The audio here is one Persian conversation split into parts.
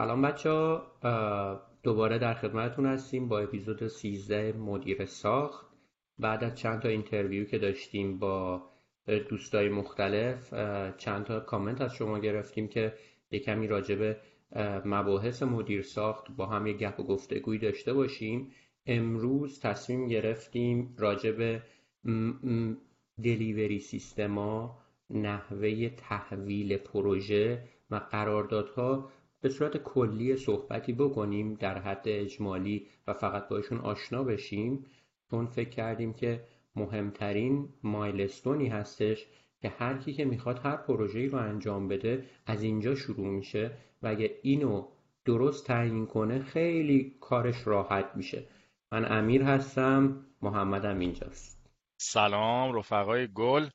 سلام بچه ها دوباره در خدمتتون هستیم با اپیزود 13 مدیر ساخت. بعد از چند تا interview که داشتیم با دوستای مختلف چند تا کامنت از شما گرفتیم که یه کمی راجب مباحث مدیر ساخت با هم یه گپ و گفتگوی داشته باشیم. امروز تصمیم گرفتیم راجب delivery system ا نحوه تحویل پروژه و قراردادها به صورت کلی صحبتی بکنیم در حد اجمالی و فقط باشون آشنا بشیم چون فکر کردیم که مهمترین مایلستونی هستش که هر کی که می‌خواد هر پروژه‌ای رو انجام بده از اینجا شروع میشه و اگه اینو درست تعیین کنه خیلی کارش راحت میشه. من امیر هستم محمدم اینجاست سلام رفقای گل.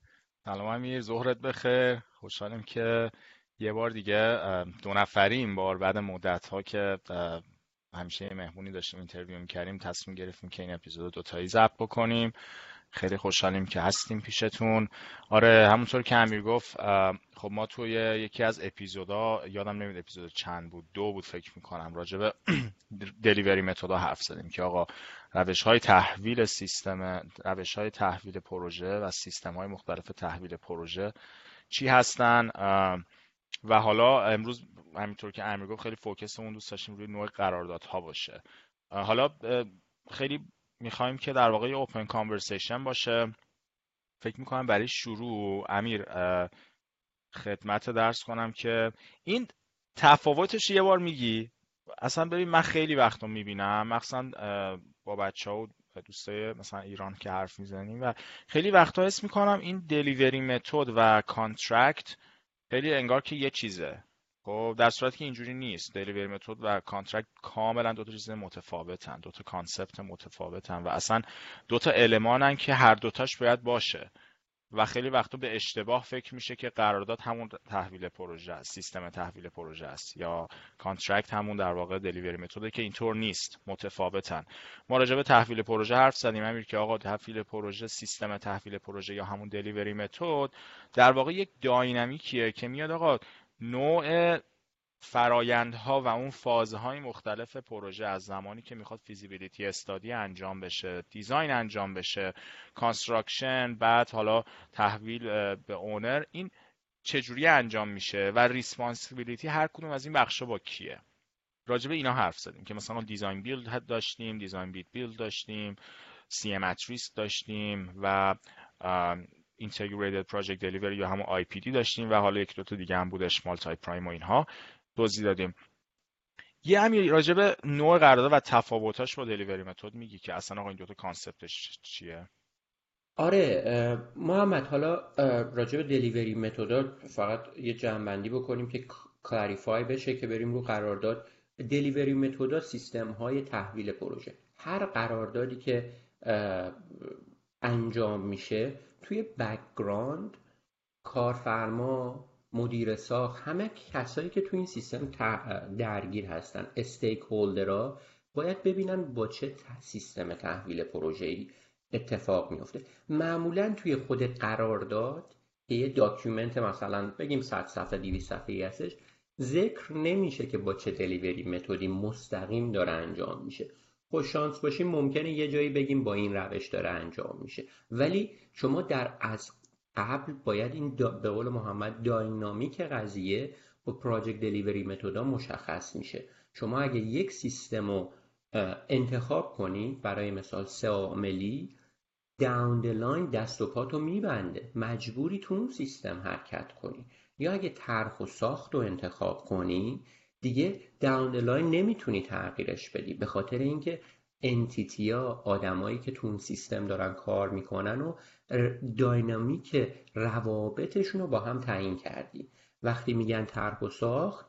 سلام امیر ظهرت بخیر. خوشحالم که یه بار دیگه دو نفری این بار بعد مدت ها که همیشه مهمونی داشتیم interview می‌کردیم تصمیم گرفتیم که این اپیزود دوتایی ضبط بکنیم. خیلی خوشحالیم که هستیم پیشتون. آره همونطور که امیر گفت خب ما توی یکی از اپیزودا یادم نمیاد اپیزود چند بود دو بود فکر می‌کنم راجع به delivery method ا حرف زدیم که آقا روش های تحویل سیستم روش های تحویل پروژه و سیستم های مختلف تحویل پروژه چی هستن؟ و حالا امروز همینطور که امیر گفت خیلی فوکسمون دوست داشتیم روی نوع قراردادها باشه. حالا خیلی می‌خوایم که در واقع اوپن کانورسیشن باشه. فکر می‌کنم برای شروع امیر خدمت درس کنم که این تفاوتش یه بار میگی. اصلا ببین من خیلی وقتا می‌بینم. مخصوصا با بچه ها و دوستای مثلا ایران که حرف می‌زنیم و خیلی وقتا حس می‌کنم این delivery method و contract خیلی انگار که یه چیزه. خب در صورتی که اینجوری نیست. delivery method و contract کاملا دو تا چیز متفاوتن. دو تا concept متفاوتن و اصلا دو تا المانن که هر دوتاش باید باشه. و خیلی وقتا به اشتباه فکر میشه که قرارداد همون تحویل پروژه است سیستم تحویل پروژه است یا contract همون در واقع delivery method ه که اینطور نیست متفاوتن. ما راجع به تحویل پروژه حرف زدیم امیر که آقا تحویل پروژه سیستم تحویل پروژه یا همون delivery method در واقع یک dynamic یه که میاد آقا نوع فرایندها و اون فازهای مختلف پروژه از زمانی که می‌خواد feasibility study انجام بشه design انجام بشه construction بعد حالا تحویل به owner این چجوری انجام میشه و responsibility هر کدوم از این بخشا با کیه؟ راجع به اینا حرف زدیم که مثلا design build داشتیم design bid build داشتیم CM داشتیم و Integrated Project Delivery یا همون IPD داشتیم و حالا یک دو تا دیگه هم بودش multi prime و اینها. توضیح دادیم. یه همین به نوع قرارداد و تفاوتاش با delivery method میگی که اصلا آقا این دوتا concept ش چیه؟ آره محمد حالا راجع به delivery method فقط یه جمعبندی بکنیم که clarify بشه که بریم رو قرارداد. delivery method سیستم های تحویل پروژه. هر قراردادی که انجام میشه توی background کارفرما مدیر ساخت همه کسایی که توی این سیستم درگیر هستن stakeholder ها باید ببینن با چه سیستم تحویل پروژه اتفاق میفته معمولا توی خود قرارداد که یه document مثلا بگیم 100 صفحه 200 صفحه ای هستش ذکر نمیشه که با چه delivery method ی مستقیم داره انجام میشه. خوش شانس باشیم ممکنه یه جایی بگیم با این روش داره انجام میشه. ولی شما در از قبل باید این به قول محمد dynamic قضیه با project delivery method ا مشخص میشه. شما اگه یک سیستم رو انتخاب کنی برای مثال سه عاملی down line دست و پاتو میبنده. مجبوری تو اون سیستم حرکت کنی. یا اگه طرح و ساخت رو انتخاب کنی دیگه down line نمی‌تونی تغییرش بدی. به خاطر اینکه entity ا آدمایی که تو اون سیستم دارن کار می‌کنن و dynamic روابطشون رو با هم تعیین کردی. وقتی میگن طرح و ساخت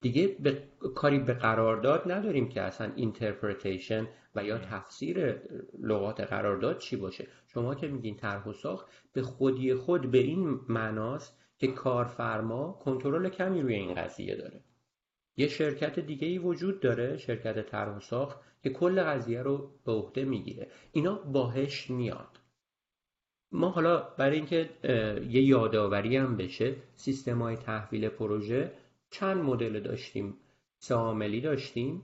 دیگه به کاری به قرارداد نداریم که اصلا interpretation و یا تفسیر لغات قرارداد چی باشه. شما که میگین طرح و ساخت به خودی خود به این معناست که کارفرما کنترل کمی روی این قضیه داره. یه شرکت دیگه ای وجود داره شرکت طرح و ساخت که کل قضیه رو به عهده می‌گیره. اینا باهش میاد. ما حالا برای اینکه یه یادآوری هم بشه سیستم های تحویل پروژه چند مدل داشتیم؟ سه عاملی داشتیم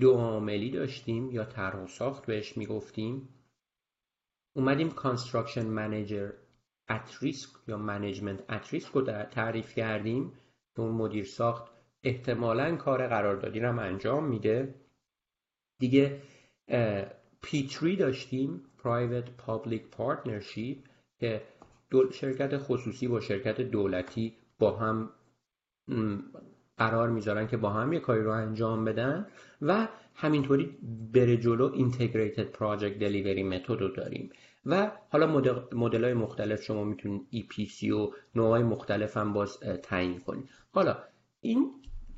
دو عاملی داشتیم یا طرح و ساخت بهش می‌گفتیم. اومدیم construction manager at risk یا management at risk رو تعریف کردیم. که اون مدیر ساخت احتمالا کار قراردادی رو هم انجام میده. دیگه پیتری داشتیم Private Public Partnership که شرکت خصوصی با شرکت دولتی با هم قرار می‌ذارن که با هم یه کاری رو انجام بدن و همینطوری بره جلو Integrated Project Delivery متد رو داریم. و حالا مدل های مختلف شما می‌تونید EPC و نوع مختلف هم باز تعیین کنید. حالا این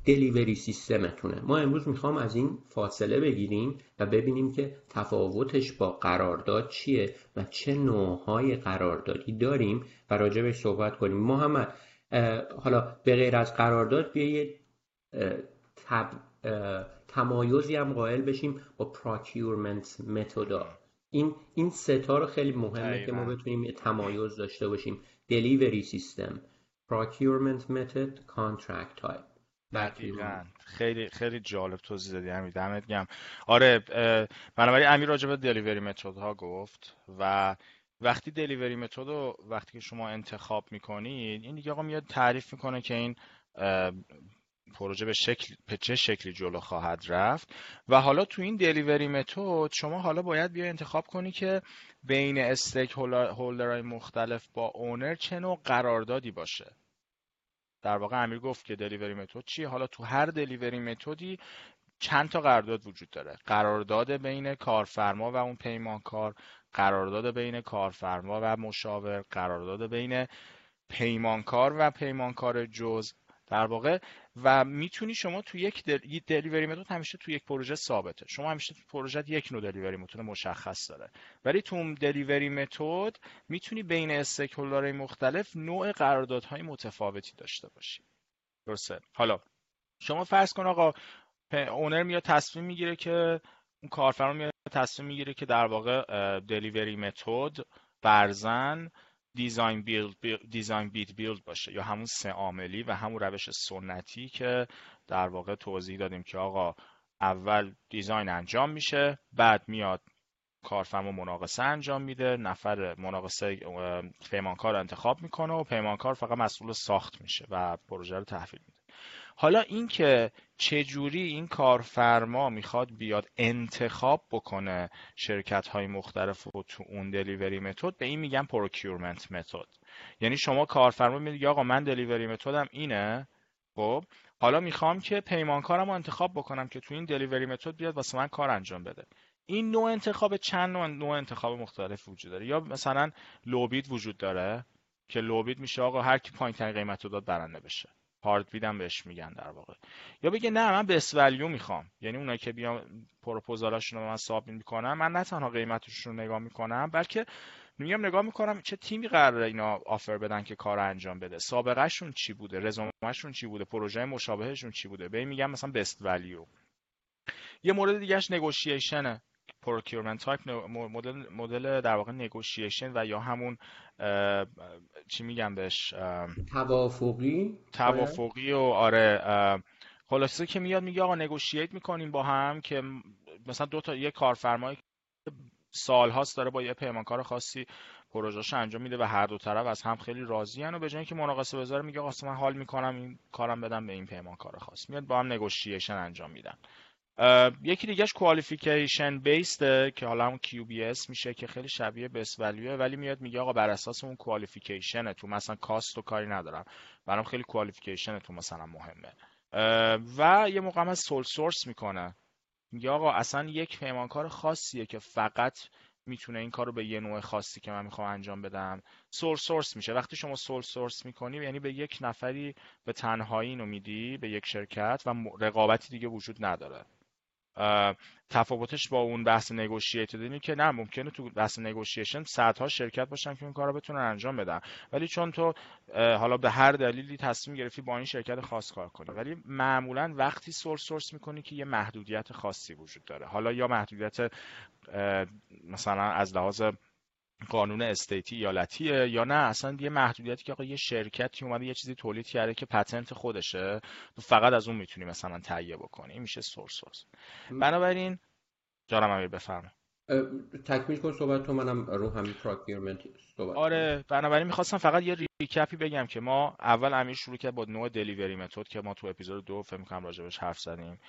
دلیوری سیستمتونه ما امروز می‌خوام از این فاصله بگیریم و ببینیم که تفاوتش با قرارداد چیه و چه نوعهای قراردادی داریم و راجع صحبت کنیم. محمد حالا به غیر از قرارداد بیا تب... تمایزی هم قائل بشیم با پراکیورمنت متودا این این ستا رو خیلی مهمه که ما بتونیم تمایز داشته باشیم. دلیوری سیستم procurement method contract type. دقیقا. خیلی خیلی جالب توضیح دادی امیر. دمت گم آره بنابراین امیر راجع به دلیوری متد ها گفت و وقتی دلیوری متد رو وقتی که شما انتخاب می‌کنید این دیگه آقا میاد تعریف می‌کنه که این پروژه به شکل به چه شکلی جلو خواهد رفت. و حالا تو این دلیوری متد شما حالا باید بیا انتخاب کنی که بین استیک هولدرهای مختلف با اونر چه نوع قراردادی باشه. در واقع امیر گفت که دلیوری متد چیه. حالا تو هر دلیوری متدی چند تا قرارداد وجود داره. قرارداد بین کارفرما و اون پیمانکار قرارداد بین کارفرما و مشاور قرارداد بین پیمانکار و پیمانکار جز. در واقع و می‌تونی شما تو یک دلیوری متد همیشه تو یک پروژه ثابته. شما همیشه تو پروژه یک نوع دلیوری متد مشخص داره. ولی تو دلیوری متد می‌تونی بین استیکهولدرهای مختلف نوع قراردادهای متفاوتی داشته باشی. درسته؟ حالا شما فرض کن آقا اونر میاد تصمیم می‌گیره که اون کارفرما میاد تصمیم می‌گیره که در واقع دلیوری متد برزن دیزاین بیلد دیزاین بیت بیلد باشه یا همون سه عاملی و همون روش سنتی که در واقع توضیح دادیم که آقا اول design انجام میشه بعد میاد کارفرما مناقصه انجام میده نفر مناقصه پیمانکار انتخاب می‌کنه و پیمانکار فقط مسئول ساخت میشه و پروژه رو تحویل حالا اینکه چجوری این کارفرما می‌خواد بیاد انتخاب بکنه شرکت های مختلف و تو اون delivery method به این میگن procurement method یعنی شما کارفرما میگه آقا من delivery method م اینه. خب حالا می‌خوام که پیمانکارم رو انتخاب بکنم که تو این دلیوری متد بیاد واسه من کار انجام بده. این نوع انتخاب چند نوع, نوع انتخاب مختلف وجود داره؟ یا مثلا لوبید وجود داره که لوبید میشه آقا هر کی پایین قیمت رو داد برنده بشه. هارد هم بهش میگن در واقع. یا بگه نه من به ولیو می‌خوام. یعنی اونایی که بیان پروپوزالاشون رو من سابمیت می‌کنم من نه تنها قیمتشون رو نگاه می‌کنم بلکه میگم نگاه می‌کنم چه تیمی قراره اینا آفر بدن که کار انجام بده. سابقهشون چی بوده؟ رزومهشون چی بوده؟ پروژه مشابهشون چی بوده؟ به این میگم مثلا بست ولیو یه مورد دیگهش negotiation ه procurement type مدل مدل در واقع negotiation و یا همون چی میگم بهش؟ توافقی؟ توافقی و آره خلاصه که میاد میگه آقا negotiate می‌کنیم با هم که مثلا دو تا یه کارفرمایی سالهاست داره با یه پیمانکار خاصی پروژهش انجام میده و هر دو طرف از هم خیلی راضی و به جای اینکه مناقصه بذاره میگه آقا من حال می‌کنم این کارم بدم به این پیمانکار خاص. میاد با هم negotiation انجام میدن. یکی دیگهش کوالیفیکیشن بیسته که حالا همون QBS میشه که خیلی شبیه بس ولیوه ولی میاد میگه آقا بر اساس اون کوالیفیکیشن تو مثلا کاست و کاری ندارم. برام خیلی کوالیفیکیشن تو مثلا مهمه. و یه موقع هم سول سورس می‌کنه. میگه آقا اصلا یک پیمانکار خاصیه که فقط می‌تونه این کار رو به یه نوع خاصی که من می‌خوام انجام بدم سول سورس میشه. وقتی شما سول سورس می‌کنی یعنی به یک نفری به تنهایی اینو میدی به یک شرکت و رقابتی دیگه وجود نداره. تفاوتش با اون بحث نگوشییتد اینه که نه ممکنه تو بحث نگوشیشن صدها شرکت باشن که این کار رو بتونن انجام بدن. ولی چون تو حالا به هر دلیلی تصمیم گرفتی با این شرکت خاص کار کنی. ولی معمولا وقتی سورس سورس می‌کنی که یه محدودیت خاصی وجود داره. حالا یا محدودیت مثلا از لحاظ قانون استیتی ایالتیه یا نه؟ اصلا یه محدودیتی که آقا یه شرکتی اومده یه چیزی تولید کرده که پتنت خودشه. فقط از اون می‌تونی مثلا تهیه بکنی این میشه sole source. بنابراین جانم امیر بفرما تکمیل کن صحبت تو. منم رو همین procurement صحبت آره بنابراین می‌خواستم فقط یه recap ی بگم که ما اول امیر شروع کرد با نوع delivery method که ما تو اپیزود دو فکر می‌کنم راجبش حرف زدیم.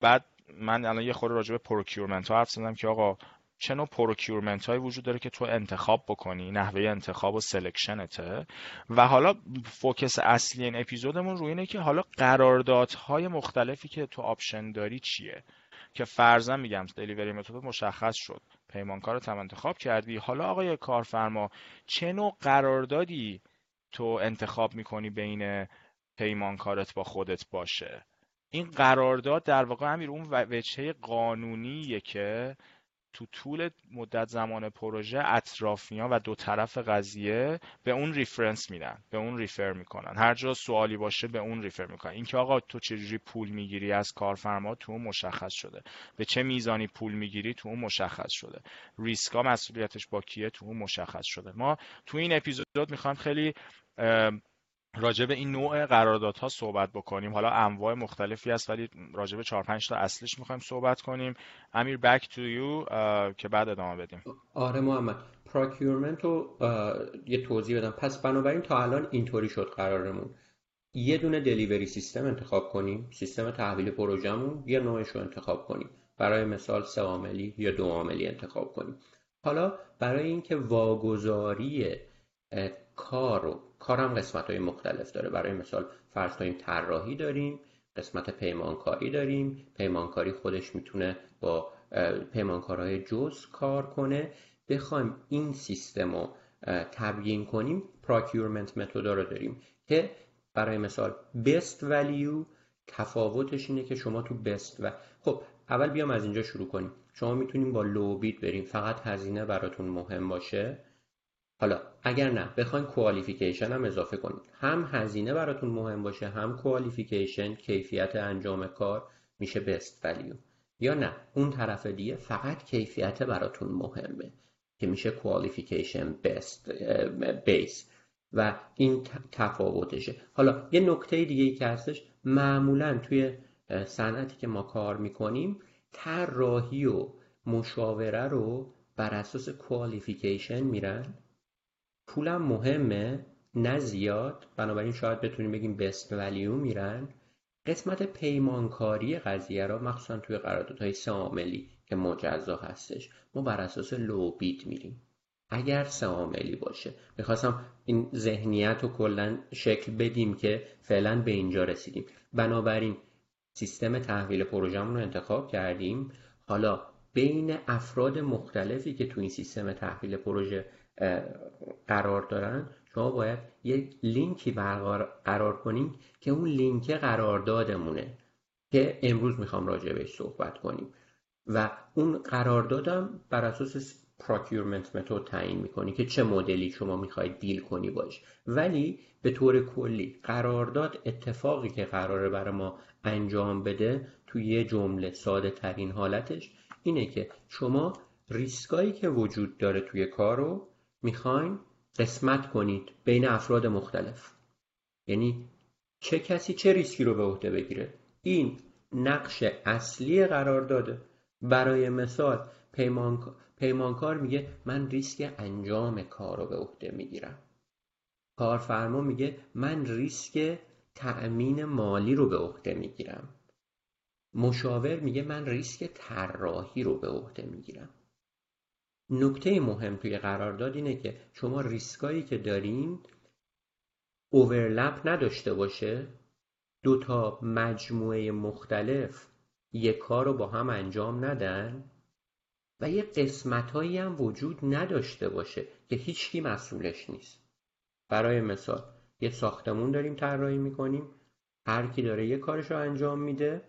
بعد من الان یه خورده راجع به procurement ها حرف زدم که آقا چه نوع procurement هایی وجود داره که تو انتخاب بکنی نحوه انتخاب و selection ته و حالا focus اصلی این اپیزودمون روی اینه که حالا قراردادهای مختلفی که تو option داری چیه؟ که فرضاً میگم delivery method مشخص شد پیمانکار رو انتخاب کردی. حالا آقای کارفرما چه نوع قراردادی تو انتخاب می‌کنی بین پیمانکارت با خودت باشه؟ این قرارداد در واقع همین اون وجهه قانونیه که تو طول مدت زمان پروژه اطرافیان و دو طرف قضیه به اون reference میدن به اون refer می‌کنن. هر جا سوالی باشه به اون refer می‌کنن. اینکه آقا تو چجوری پول می‌گیری از کارفرما تو اون مشخص شده. به چه میزانی پول می‌گیری تو اون مشخص شده. ریسکا مسئولیتش با کیه تو اون مشخص شده. ما تو این اپیزود می‌خوایم خیلی راجع به این نوع قراردادها صحبت بکنیم. حالا انواع مختلفی هست ولی راجع به 4 5 تا اصلیش می‌خوایم صحبت کنیم. امیر back to you که بعد ادامه بدیم. آره محمد. procurement رو یه توضیح بدم. پس بنابراین تا الان اینطوری شد قرارمون. یه دونه delivery system انتخاب کنیم. سیستم تحویل پروژهمون یه نوعش رو انتخاب کنیم. برای مثال سه عاملی یا دو عاملی انتخاب کنیم. حالا برای اینکه واگذاری کار رو کارم قسمت های مختلف داره. برای مثال فرض کنیم طراحی داریم قسمت پیمانکاری داریم. پیمانکاری خودش می‌تونه با پیمانکارهای جز کار کنه. بخوایم این سیستم رو تبیین کنیم پراکیورمنت متودا رو داریم که برای مثال best value تفاوتش اینه که شما تو best و خب اول بیام از اینجا شروع کنیم. شما می‌تونیم با لو بیت بریم. فقط هزینه براتون مهم باشه. حالا اگر نه بخواین کوالیفیکیشن هم اضافه کنید. هم هزینه براتون مهم باشه هم کوالیفیکیشن کیفیت انجام کار میشه بست ولیو یا نه اون طرف دیگه فقط کیفیت براتون مهمه که میشه کوالیفیکیشن بست بیس و این تفاوتشه. حالا یه نکته دیگه ای که هستش معمولا توی صنعتی که ما کار می‌کنیم طراحی و مشاوره رو بر اساس کوالیفیکیشن میرن. پولم مهمه نه زیاد. بنابراین شاید بتونیم بگیم بست ولیو میرن. قسمت پیمانکاری قضیه را مخصوصا توی قراردادهای سه عاملی که مجزا هستش ما بر اساس لو بیت میریم. اگر سه عاملی باشه. می‌خواستم این ذهنیت رو کلا شکل بدیم که فعلا به اینجا رسیدیم. بنابراین سیستم تحویل پروژهمون رو انتخاب کردیم. حالا بین افراد مختلفی که تو این سیستم تحویل پروژه قرار دارن شما باید یک لینکی قرار کنیم که اون لینک قراردادمونه که امروز می‌خوام راجع بهش صحبت کنیم. و اون قراردادم بر اساس procurement method تعیین می‌کنی که چه مدلی شما می‌خواید deal کنی باش. ولی به طور کلی قرارداد اتفاقی که قراره برای ما انجام بده توی یه جمله ساده ترین حالتش اینه که شما ریسکایی که وجود داره توی کار رو می‌خواین قسمت کنید بین افراد مختلف. یعنی چه کسی چه ریسکی رو به عهده بگیره. این نقش اصلی قرار داده. برای مثال پیمانکار میگه من ریسک انجام کار رو به عهده می‌گیرم. کارفرما میگه من ریسک تأمین مالی رو به عهده می‌گیرم. مشاور میگه من ریسک طراحی رو به عهده می‌گیرم. نکته مهم توی قرارداد اینه که شما ریسکایی که دارین اوورلپ نداشته باشه. دو تا مجموعه مختلف یک کار رو با هم انجام ندن و یه قسمت هایی هم وجود نداشته باشه که هیچکی مسئولش نیست. برای مثال یه ساختمون داریم طراحی می‌کنیم. هر کی داره یه کارش رو انجام میده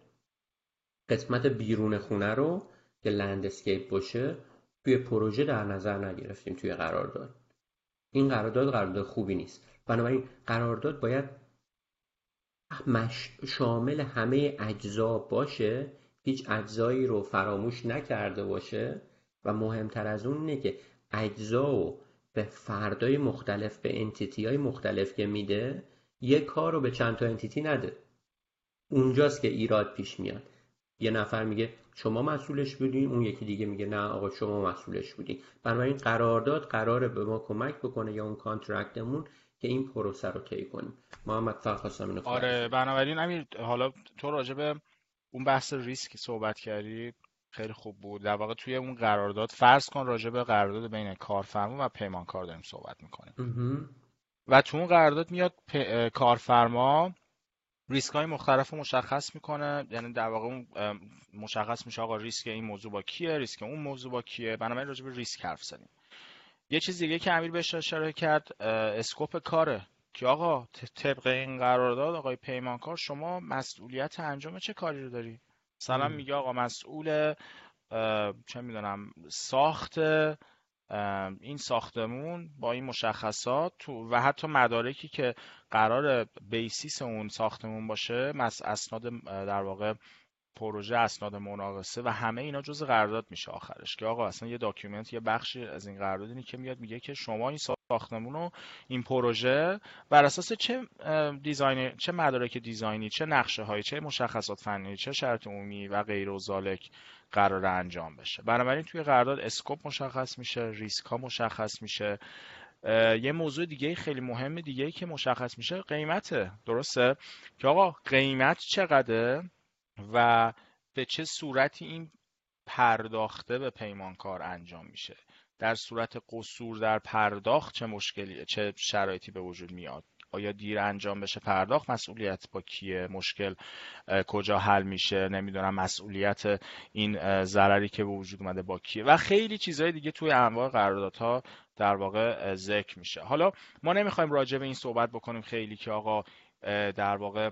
قسمت بیرون خونه رو که لندسکیپ باشه توی پروژه در نظر نگرفتیم توی قرارداد. این قرارداد قرارداد خوبی نیست. بنابراین قرارداد باید شامل همه اجزا باشه هیچ اجزایی رو فراموش نکرده باشه و مهمتر از اون اینه که اجزا و به فردای مختلف به entity های مختلف که میده یه کار رو به چند تا entity نده. اونجاست که ایراد پیش میاد. یه نفر میگه شما مسئولش بودین اون یکی دیگه میگه نه آقا شما مسئولش بودین بنابراین قرارداد قراره به ما کمک بکنه یا اون contract مون که این پروسه رو طی کنیم. محمد فقط خواستم اینو آره بنابراین امیر حالا تو راجع به اون بحث ریسک صحبت کردی خیلی خوب بود. در واقع توی اون قرارداد فرض کن راجع به قرارداد بین کارفرما و پیمانکار داریم صحبت می‌کنیم. و تو اون قرارداد میاد کارفرما ریسک های مختلف رو مشخص می‌کنه. یعنی در واقع مشخص میشه آقا ریسک این موضوع با کیه ریسک اون موضوع با کیه. بنابراین راجع به ریسک حرف زدیم. یه چیز دیگه که امیر بهش اشاره کرد scope کاره. که آقا طبق این قرارداد آقای پیمانکار شما مسئولیت انجام چه کاری رو داری؟ مثلا میگه آقا مسئول چه می‌دونم ساخت این ساختمون با این مشخصات و حتی مدارکی که قرار basis اون ساختمون باشه اسناد در واقع پروژه اسناد مناقصه و همه اینا جز قرارداد میشه آخرش. که آقا اصلا یه document یه بخشی از این قرارداد اینه که میاد میگه که شما این ساختمون رو این پروژه بر اساس چه دیزاین چه مدارک دیزاینی چه نقشه هایی چه مشخصات فنی چه شرط عمومی و غیر و ذالک قرار انجام بشه. بنابراین توی قرارداد اسکوپ مشخص میشه ریسک ها مشخص میشه. یه موضوع دیگه خیلی مهم دیگه که مشخص میشه قیمته. درسته؟ که آقا قیمت چقدره؟ و به چه صورتی این پرداخته به پیمانکار انجام میشه؟ در صورت قصور در پرداخت چه مشکلی چه شرایطی به وجود میاد؟ آیا دیر انجام بشه پرداخت؟ مسئولیت با کیه؟ مشکل کجا حل میشه؟ نمی‌دونم مسئولیت این ضرری که به وجود اومده با کیه؟ و خیلی چیزهای دیگه توی انواع قراردادها در واقع ذکر میشه. حالا ما نمی‌خوایم راجع به این صحبت بکنیم خیلی که آقا در واقع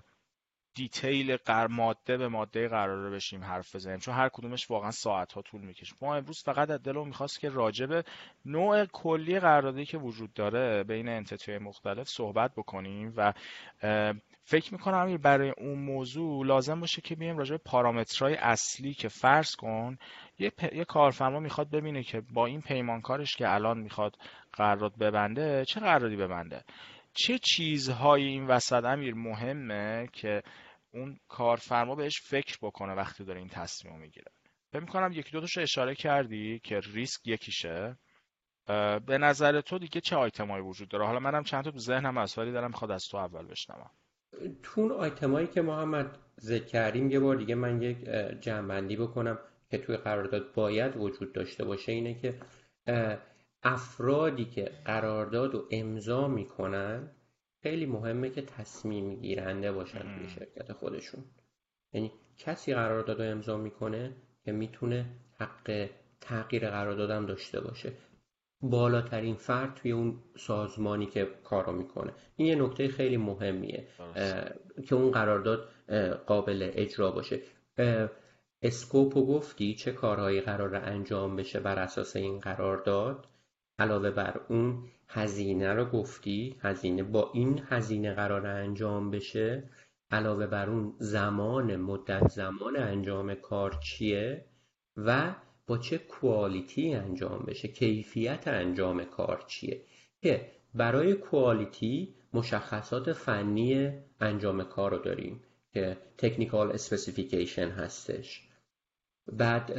دیتیل قر ماده به ماده قراره بشیم حرف بزنیم. چون هر کدومش واقعا ساعت ها طول می‌کشه. ما امروز فقط از دلمون می‌خواست که راجب نوع کلی قراردادی که وجود داره بین انتیتی مختلف صحبت بکنیم و فکر می‌کنم برای اون موضوع لازم باشه که بیم راجع به پارامترهای اصلی که فرض کن یه, یه کارفرما می‌خواد ببینه که با این پیمانکارش که الان می‌خواد قرارداد ببنده چه قراردادی ببنده. چه چیزهایی این وسط امیر مهمه که اون کارفرما بهش فکر بکنه وقتی داره این تصمیم می‌گیره. فکر می‌کنم یکی دو رو اشاره کردی که ریسک یکیشه. به نظر تو دیگه چه آیتمایی وجود داره؟ حالا منم چند تا تو ذهنم از ولی دارم می‌خواد از تو اول بشنوم. تو اون آیتمایی که محمد ذکر کردیم یه بار دیگه من یک جمعبندی بکنم که توی قرارداد باید وجود داشته باشه اینه که افرادی که قرارداد رو امضا می‌کنن خیلی مهمه که تصمیم گیرنده باشن توی شرکت خودشون. یعنی کسی قرارداد رو امضا می‌کنه که می‌تونه حق تغییر قراردادم داشته باشه. بالاترین فرد توی اون سازمانی که کارو می‌کنه. این یه نکته خیلی مهمیه که اون قرارداد قابل اجرا باشه. اسکوپو گفتی چه کارهایی قرار انجام بشه بر اساس این قرارداد علاوه بر اون هزینه رو گفتی هزینه با این هزینه قرار انجام بشه علاوه بر اون زمان مدت زمان انجام کار چیه و با چه quality انجام بشه کیفیت انجام کار چیه که برای quality مشخصات فنی انجام کار رو داریم که technical specification هستش. بعد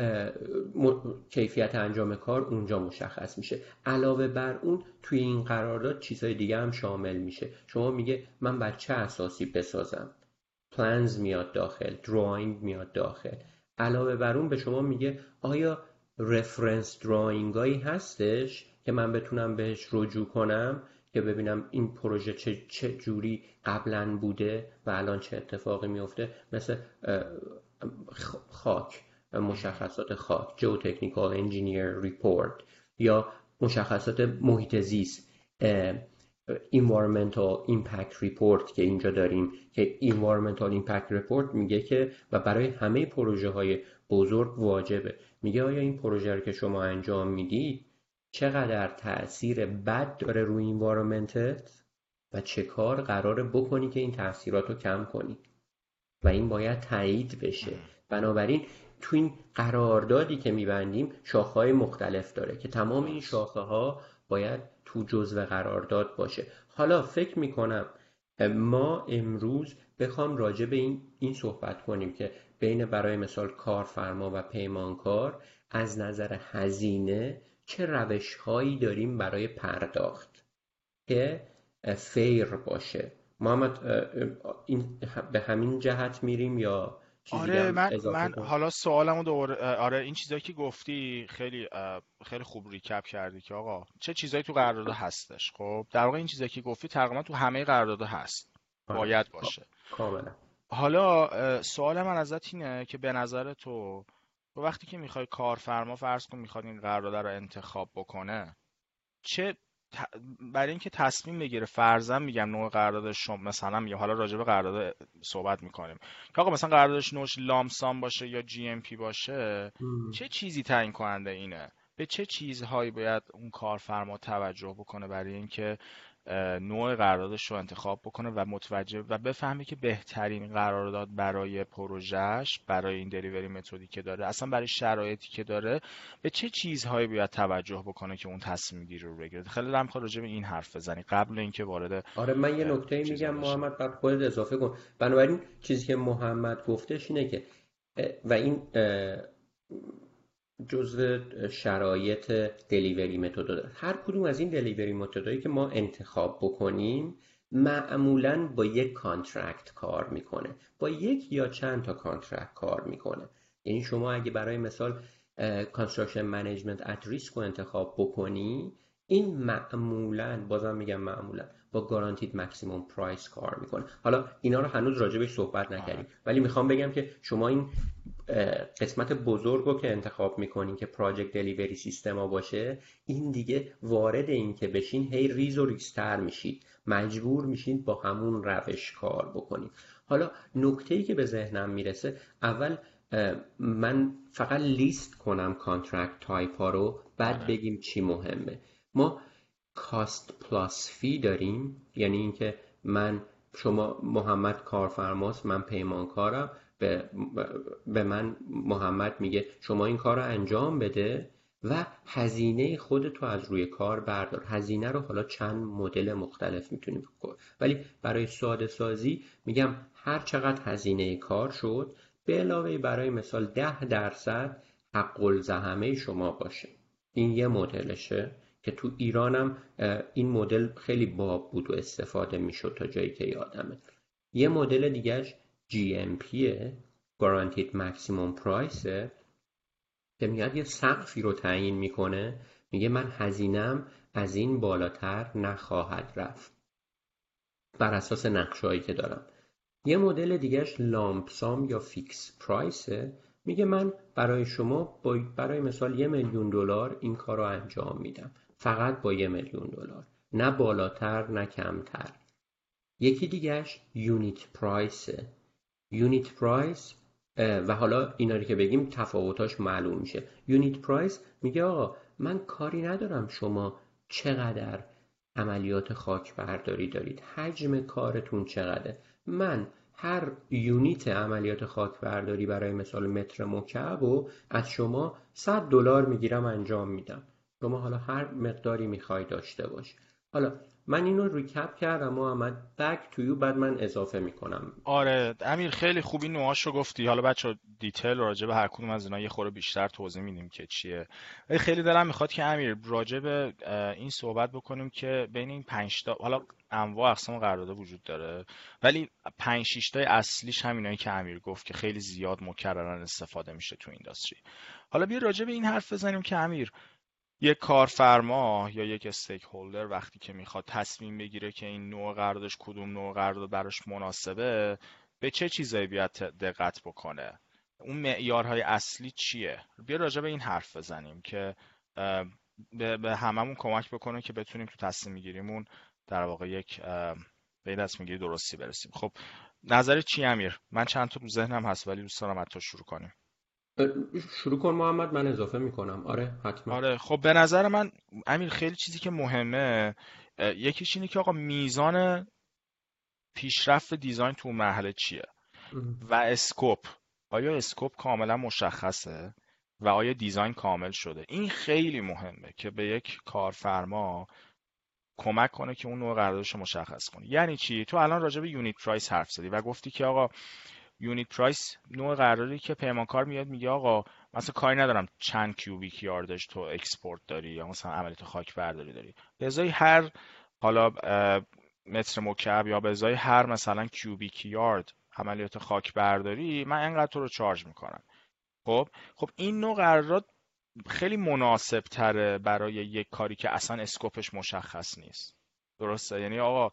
کیفیت انجام کار اونجا مشخص میشه. علاوه بر اون توی این قرارداد چیزهای دیگه هم شامل میشه. شما میگه من بر چه اساسی بسازم؟ plans میاد داخل drawing میاد داخل. علاوه بر اون به شما میگه آیا reference drawing هایی هستش که من بتونم بهش رجوع کنم که ببینم این پروژه چه, چه جوری قبلا بوده و الان چه اتفاقی میفته؟ مثل خاک. مشخصات خاک geotechnical engineer report یا مشخصات محیط زیست environmental impact report که اینجا داریم که environmental impact report میگه که و برای همه پروژه های بزرگ واجبه. میگه آیا این پروژه رو که شما انجام می‌دید چقدر تاثیر بد داره روی انوایرمنتت و چه کار قراره بکنی که این تاثیرات رو کم کنی؟ و این باید تایید بشه. بنابراین تو این قراردادی که میبندیم شاخه های مختلف داره که تمام این شاخه ها باید تو جزو قرارداد باشه. حالا فکر می‌کنم ما امروز بخوام راجع به این, این صحبت کنیم که بین برای مثال کارفرما و پیمانکار از نظر هزینه چه روش هایی داریم برای پرداخت که فیر باشه. محمد این به همین جهت میریم یا آره من من حالا سوالمو دوباره آره این چیزایی که گفتی خیلی خیلی خوب ریکپ کردی که آقا چه چیزایی تو قرارداد هستش خب؟ در واقع این چیزایی که گفتی تقریبا تو همه قرارداد هست. آره. باید باشه. کاملا. حالا سوال من ازت اینه که به نظر تو وقتی که می‌خوای کارفرما فرض کن می‌خواد این قرارداد رو انتخاب بکنه چه برای اینکه تصمیم بگیره فرضاً میگم نوع قرارداد شما مثلا میگم حالا راجع به قرارداد صحبت می‌کنیم که آقا مثلا قراردادش نوش لامسام باشه یا جی ام پی باشه چه چیزی تعیین کننده اینه؟ به چه چیزهایی باید اون کارفرما توجه بکنه برای اینکه نوع قراردادش رو انتخاب بکنه و متوجه و بفهمه که بهترین قرارداد برای پروژهش برای این دلیوری متدی که داره اصلا برای شرایطی که داره به چه چیزهایی باید توجه بکنه که اون تصمیم گیری رو بگیره؟ خیلی دارم راجع به این حرف بزنی قبل اینکه وارد آره من یه نکته میگم محمد بعد خودت اضافه کن. بنابراین چیزی که محمد گفتش اینه که و این جزء شرایط delivery method هر کدوم از این delivery method ایی که ما انتخاب بکنیم معمولا با یک contract کار می‌کنه. با یک یا چند تا contract کار می‌کنه. یعنی شما اگه برای مثال construction management at risk رو انتخاب بکنی این معمولا بازم میگم معمولا با guaranteed maximum price کار می‌کنه. حالا اینا رو هنوز راجبش صحبت نکردیم. ولی می‌خوام بگم که شما این قسمت بزرگ رو که انتخاب می‌کنین که project delivery system ا باشه این دیگه وارد این که بشین هی ریز و ریزتر میشید. مجبور میشین با همون روش کار بکنید. حالا نکته ای که به ذهنم می‌رسه اول من فقط لیست کنم contract type ها رو بعد آره. بگیم چی مهمه. ما cost plus fee داریم یعنی اینکه من شما محمد کارفرماست من پیمانکارم. به, به من محمد میگه شما این کار رو انجام بده و هزینه خودتو از روی کار بردار. هزینه رو حالا چند مدل مختلف می‌تونیم کن ولی برای ساده سازی میگم هر چقدر هزینه کار شد به علاوه برای مثال ده درصد حق الزحمه شما باشه. این یه مدلشه که تو ایرانم این مدل خیلی باب بود و استفاده می‌شد تا جایی که یادمه. یه مدل دیگهش GMP Guaranteed Maximum Price که میاد یه سقفی رو تعیین می‌کنه. میگه من هزینم از این بالاتر نخواهد رفت. بر اساس نقشهایی که دارم. یه مدل دیگهش لامپسام یا فیکس پرایسه میگه من برای شما برای مثال یه میلیون دلار این کار رو انجام میدم. فقط با یه میلیون دلار. نه بالاتر نه کمتر. یکی دیگهش unit price ه unit price و حالا اینا رو که بگیم تفاوتاش معلوم میشه. unit price میگه آقا من کاری ندارم شما چقدر عملیات خاک برداری دارید. حجم کارتون چقدره. من هر unit عملیات خاک برداری برای مثال متر مکعب و از شما 100 دلار می‌گیرم انجام میدم. شما حالا هر مقداری می‌خوای داشته باش. حالا من اینو ریکپ کردم محمد بک تو یو بعد من اضافه می‌کنم. آره امیر خیلی خوبی نوعاشو گفتی. حالا بچه دیتیل راجع به هر کدوم از اینا یه خورده بیشتر توضیح میدیم که چیه. خیلی دلم می‌خواد که امیر راجع به این صحبت بکنیم که بین این پنج تا حالا انواع اقسام قرارداد وجود داره ولی پنج شش تا اصلیش همینایی که امیر گفت که خیلی زیاد مکررن استفاده میشه تو اینداستری حالا بیا راجع به این حرف بزنیم که امیر یک کارفرما یا یک استیک هولدر وقتی که می‌خواد تصمیم بگیره که این نوع قراردادش کدوم نوع قرارداد براش مناسبه به چه چیزایی بیاد دقت بکنه؟ اون معیارهای اصلی چیه؟ بیا راجع به این حرف بزنیم که به هممون کمک بکنه که بتونیم تو تصمیم میگیریمون در واقع یک به این تصمیم گیری درستی برسیم. خب نظر چی امیر؟ من چند تا تو ذهنم هست ولی دوست دارم تو شروع کنیم. شروع کن محمد من اضافه می‌کنم. آره حتما. آره خب به نظر من امیر خیلی چیزی که مهمه یکیش اینه که آقا میزان پیشرفت design تو مرحله چیه؟ و scope. آیا scope کاملا مشخصه؟ و آیا design کامل شده؟ این خیلی مهمه که به یک کارفرما کمک کنه که اون نوع قراردادش مشخص کنه. یعنی چی؟ تو الان راجع به unit price حرف زدی و گفتی که آقا unit price نوع قراردادی که پیمانکار میاد میگه آقا مثلا کاری ندارم چند cubic yard ش تو export داری یا مثلا عملیات خاک برداری داری. به ازای هر حالا متر مکعب یا به ازای هر مثلا cubic yard عملیات خاک برداری من انقدر تو رو charge می‌کنم. خب؟ خب این نوع قرارداد خیلی مناسب تره برای یک کاری که اصلا scope ش مشخص نیست. درسته؟ یعنی آقا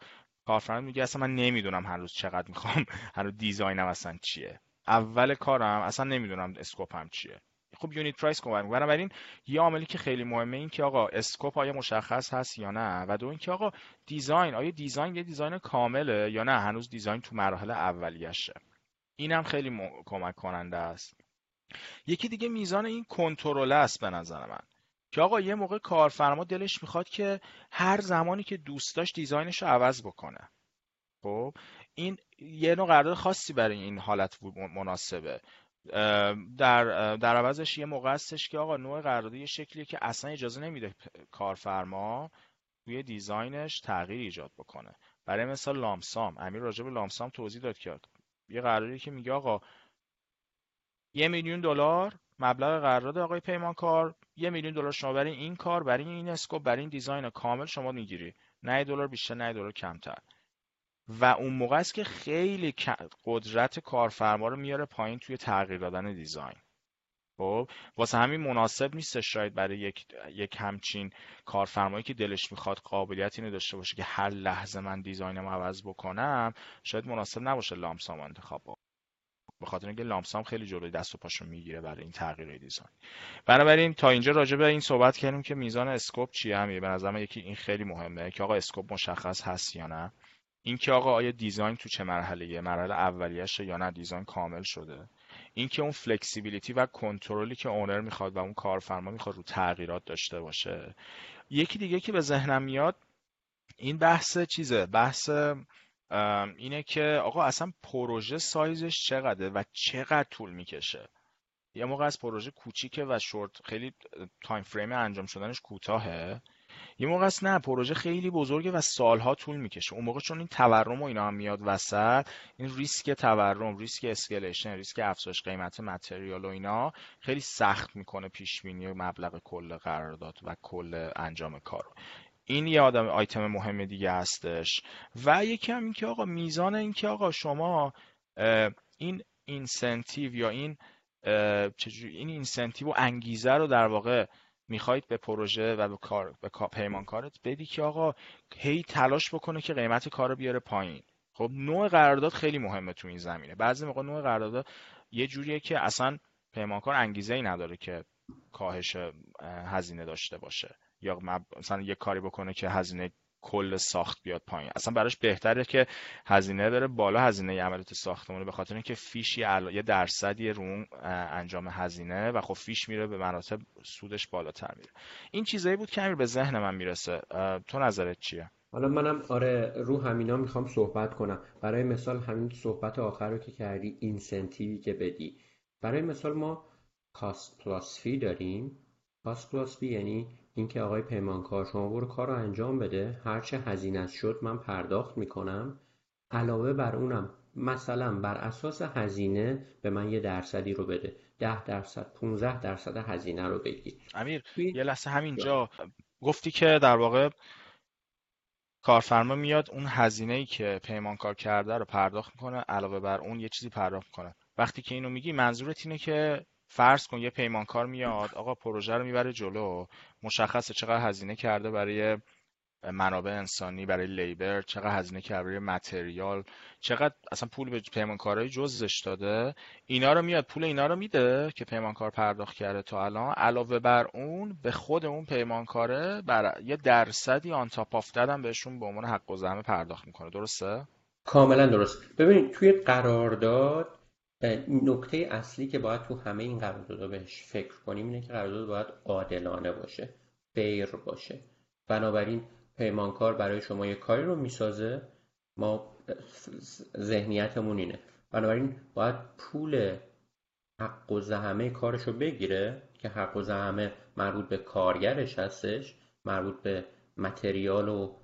کارفرما میگه اصلا من نمی‌دونم هنوز چقدر می‌خوام هنوز design م اصلا چیه. اول کارم اصلا نمی‌دونم scope م چیه. خب unit price کمک بنابراین یه عاملی که خیلی مهمه این که آقا scope آیا مشخص هست یا نه؟ و دو اینکه آقا design آیا design یه design کامله یا نه؟ هنوز design تو مراحل اولیشه اینم خیلی کمک کننده است. یکی دیگه میزان این کنترل است به نظر من. که آقا یه موقع کارفرما دلش می‌خواد که هر زمانی که دوست داشت design ش رو عوض بکنه. خب؟ این یه نوع قرارداد خاصی برای این حالت مناسبه. در در عوضش یه موقع هستش که آقا نوع قراردادی یه شکلیه که اصلا اجازه نمیده کارفرما توی design ش تغییر ایجاد بکنه. برای مثال lump sum. امیر راجع به lump sum توضیح داد که یه قراردادی که میگه آقا یه میلیون دلار مبلغ قرارداد آقای پیمانکار یه میلیون دلار شما برای این کار برای این scope برای این design کامل شما می‌گیری. نه دلار بیشتر نه دلار کمتر. و اون موقع است که خیلی قدرت کارفرما رو میاره پایین توی تغییر دادن design. خب واسه همین مناسب نیست شاید برای یک, یک همچین کارفرمایی که دلش می‌خواد قابلیت اینو داشته باشه که هر لحظه من design م عوض بکنم شاید مناسب نباشه lump sum انتخاب به خاطر اینکه lump sum خیلی جلوی دست و پاشو می‌گیره برای این تغییر design. بنابراین تا اینجا راجع به این صحبت کردیم که میزان scope چیه همیه به نظر من یکی این خیلی مهمه. که آقا scope مشخص هست یا نه؟ اینکه آقا آیا design تو چه مرحله مرحله اولیشه یا نه؟ design کامل شده. اینکه اون flexibility و کنترلی که owner می‌خواد و اون کارفرما می‌خواد رو تغییرات داشته باشه. یکی دیگه که به ذهنم میاد این بحث چیزه؟ بحث اینه که آقا اصلا پروژه سایزش چقدره و چقدر طول می‌کشه؟ یه موقع از پروژه کوچیکه و شورت خیلی time frame انجام شدنش کوتاهه. یه موقع است نه پروژه خیلی بزرگه و سالها طول می‌کشه. اون موقع چون این تورم و اینا هم میاد وسط این ریسک تورم ریسک escalation ریسک افزایش قیمت material و اینا خیلی سخت می‌کنه پیش بینی مبلغ کل قرارداد و کل انجام کار این یه آدم آیتم مهم دیگه هستش. و یکی هم این که آقا میزان این که آقا شما این incentive یا این چجوری این incentive و انگیزه رو در واقع می‌خواید به پروژه و به کار به پیمانکارت بدی که آقا هی تلاش بکنه که قیمت کار رو بیاره پایین. خب نوع قرارداد خیلی مهمه تو این زمینه. بعضی موقع نوع قرارداد یه جوریه که اصلا پیمانکار انگیزه ای نداره که کاهش هزینه داشته باشه. یا مثلا یه کاری بکنه که هزینه کل ساخت بیاد پایین. اصلا براش بهتره که هزینه بره بالا هزینه عملیات ساختمونه به خاطر اینکه فیشی علا... یه درصدی رو انجام هزینه و خب fee ش میره به مراتب سودش بالاتر میره. این چیزایی بود که امیر به ذهن من می‌رسه. تو نظرت چیه؟ حالا منم آره رو همینا می‌خوام صحبت کنم. برای مثال همین صحبت آخر رو که کردی incentive ی که بدی. برای مثال ما cost plus fee داریم. cost plus fee یعنی اینکه آقای پیمانکار شما برو کار رو انجام بده. هرچه هزینه شد من پرداخت می‌کنم. علاوه بر اونم مثلا بر اساس هزینه به من یه درصدی رو بده. ده درصد 15 درصد هزینه رو بگیر. امیر یه لحظه همینجا. گفتی که در واقع کارفرما میاد اون هزینه ای که پیمانکار کرده رو پرداخت می‌کنه علاوه بر اون یه چیزی پرداخت می‌کنه. وقتی که اینو میگی منظورت اینه که فرض کن یه پیمانکار میاد آقا پروژه رو می‌بره جلو مشخصه چقدر هزینه کرده برای منابع انسانی برای لیبر چقدر هزینه کرده برای متریال چقدر اصلا پول به پیمانکارهای جزش داده. اینا رو میاد پول اینا رو میده که پیمانکار پرداخت کرده تا الان. علاوه بر اون به خود اون پیمانکاره بر یه درصدی آن تاپ آف بهشون به عنوان حق و زحمه پرداخت می‌کنه. درسته؟ کاملا درست. ببینید توی قرارداد نکته اصلی که باید تو همه این قراردادها بهش فکر کنیم اینه که قرارداد باید عادلانه باشه فیر باشه. بنابراین پیمانکار برای شما یه کاری رو می‌سازه ما ذهنیتمون اینه. بنابراین باید پول حق و زحمه کارشو بگیره که حق و زحمه مربوط به کارگرش هستش مربوط به متریال و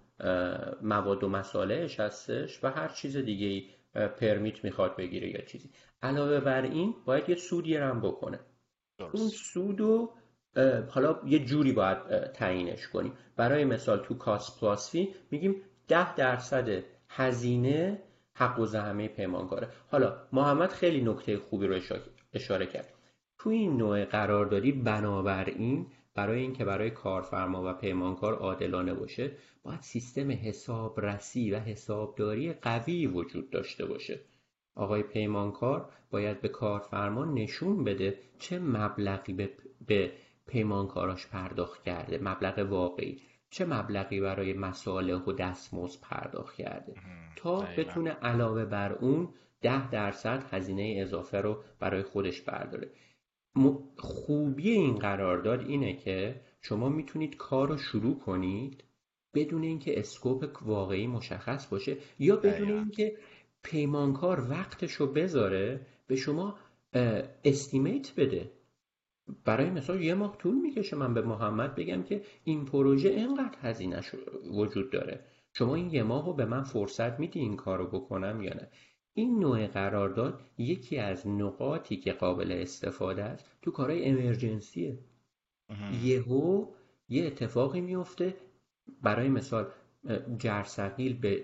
مواد و مسالهش هستش و هر چیز دیگه ای پرمیت می‌خواد بگیره یا چیزی. علاوه بر این باید یه سودی هم بکنه. اون سودو حالا یه جوری باید تعیینش کنیم. برای مثال تو کاس پلاسفی میگیم ده درصد هزینه حق و زحمه پیمانکاره. حالا محمد خیلی نکته خوبی رو اشاره کرد. تو این نوع قراردادی بنابراین برای اینکه برای کارفرما و پیمانکار عادلانه باشه باید سیستم حسابرسی و حسابداری قوی وجود داشته باشه. آقای پیمانکار باید به کارفرما نشون بده چه مبلغی به, به پیمانکاراش پرداخت کرده مبلغ واقعی. چه مبلغی برای مصالح و دستمزد پرداخت کرده. تا بتونه علاوه بر اون ده درصد هزینه اضافه رو برای خودش برداره. خوبی این قرارداد اینه که شما می‌تونید کار رو شروع کنید بدون اینکه اسکوپ واقعی مشخص باشه یا بدون اینکه پیمانکار وقتش رو بذاره به شما استیمیت بده. برای مثال یه ماه طول می‌کشه من به محمد بگم که این پروژه اینقدر هزینهش وجود داره. شما این یه ماه رو به من فرصت میدی این کار رو بکنم یا نه؟ این نوع قرارداد یکی از نقاطی که قابل استفاده است تو کارهای امرجنسیه یهو یه اتفاقی میفته. برای مثال جرثقیل به,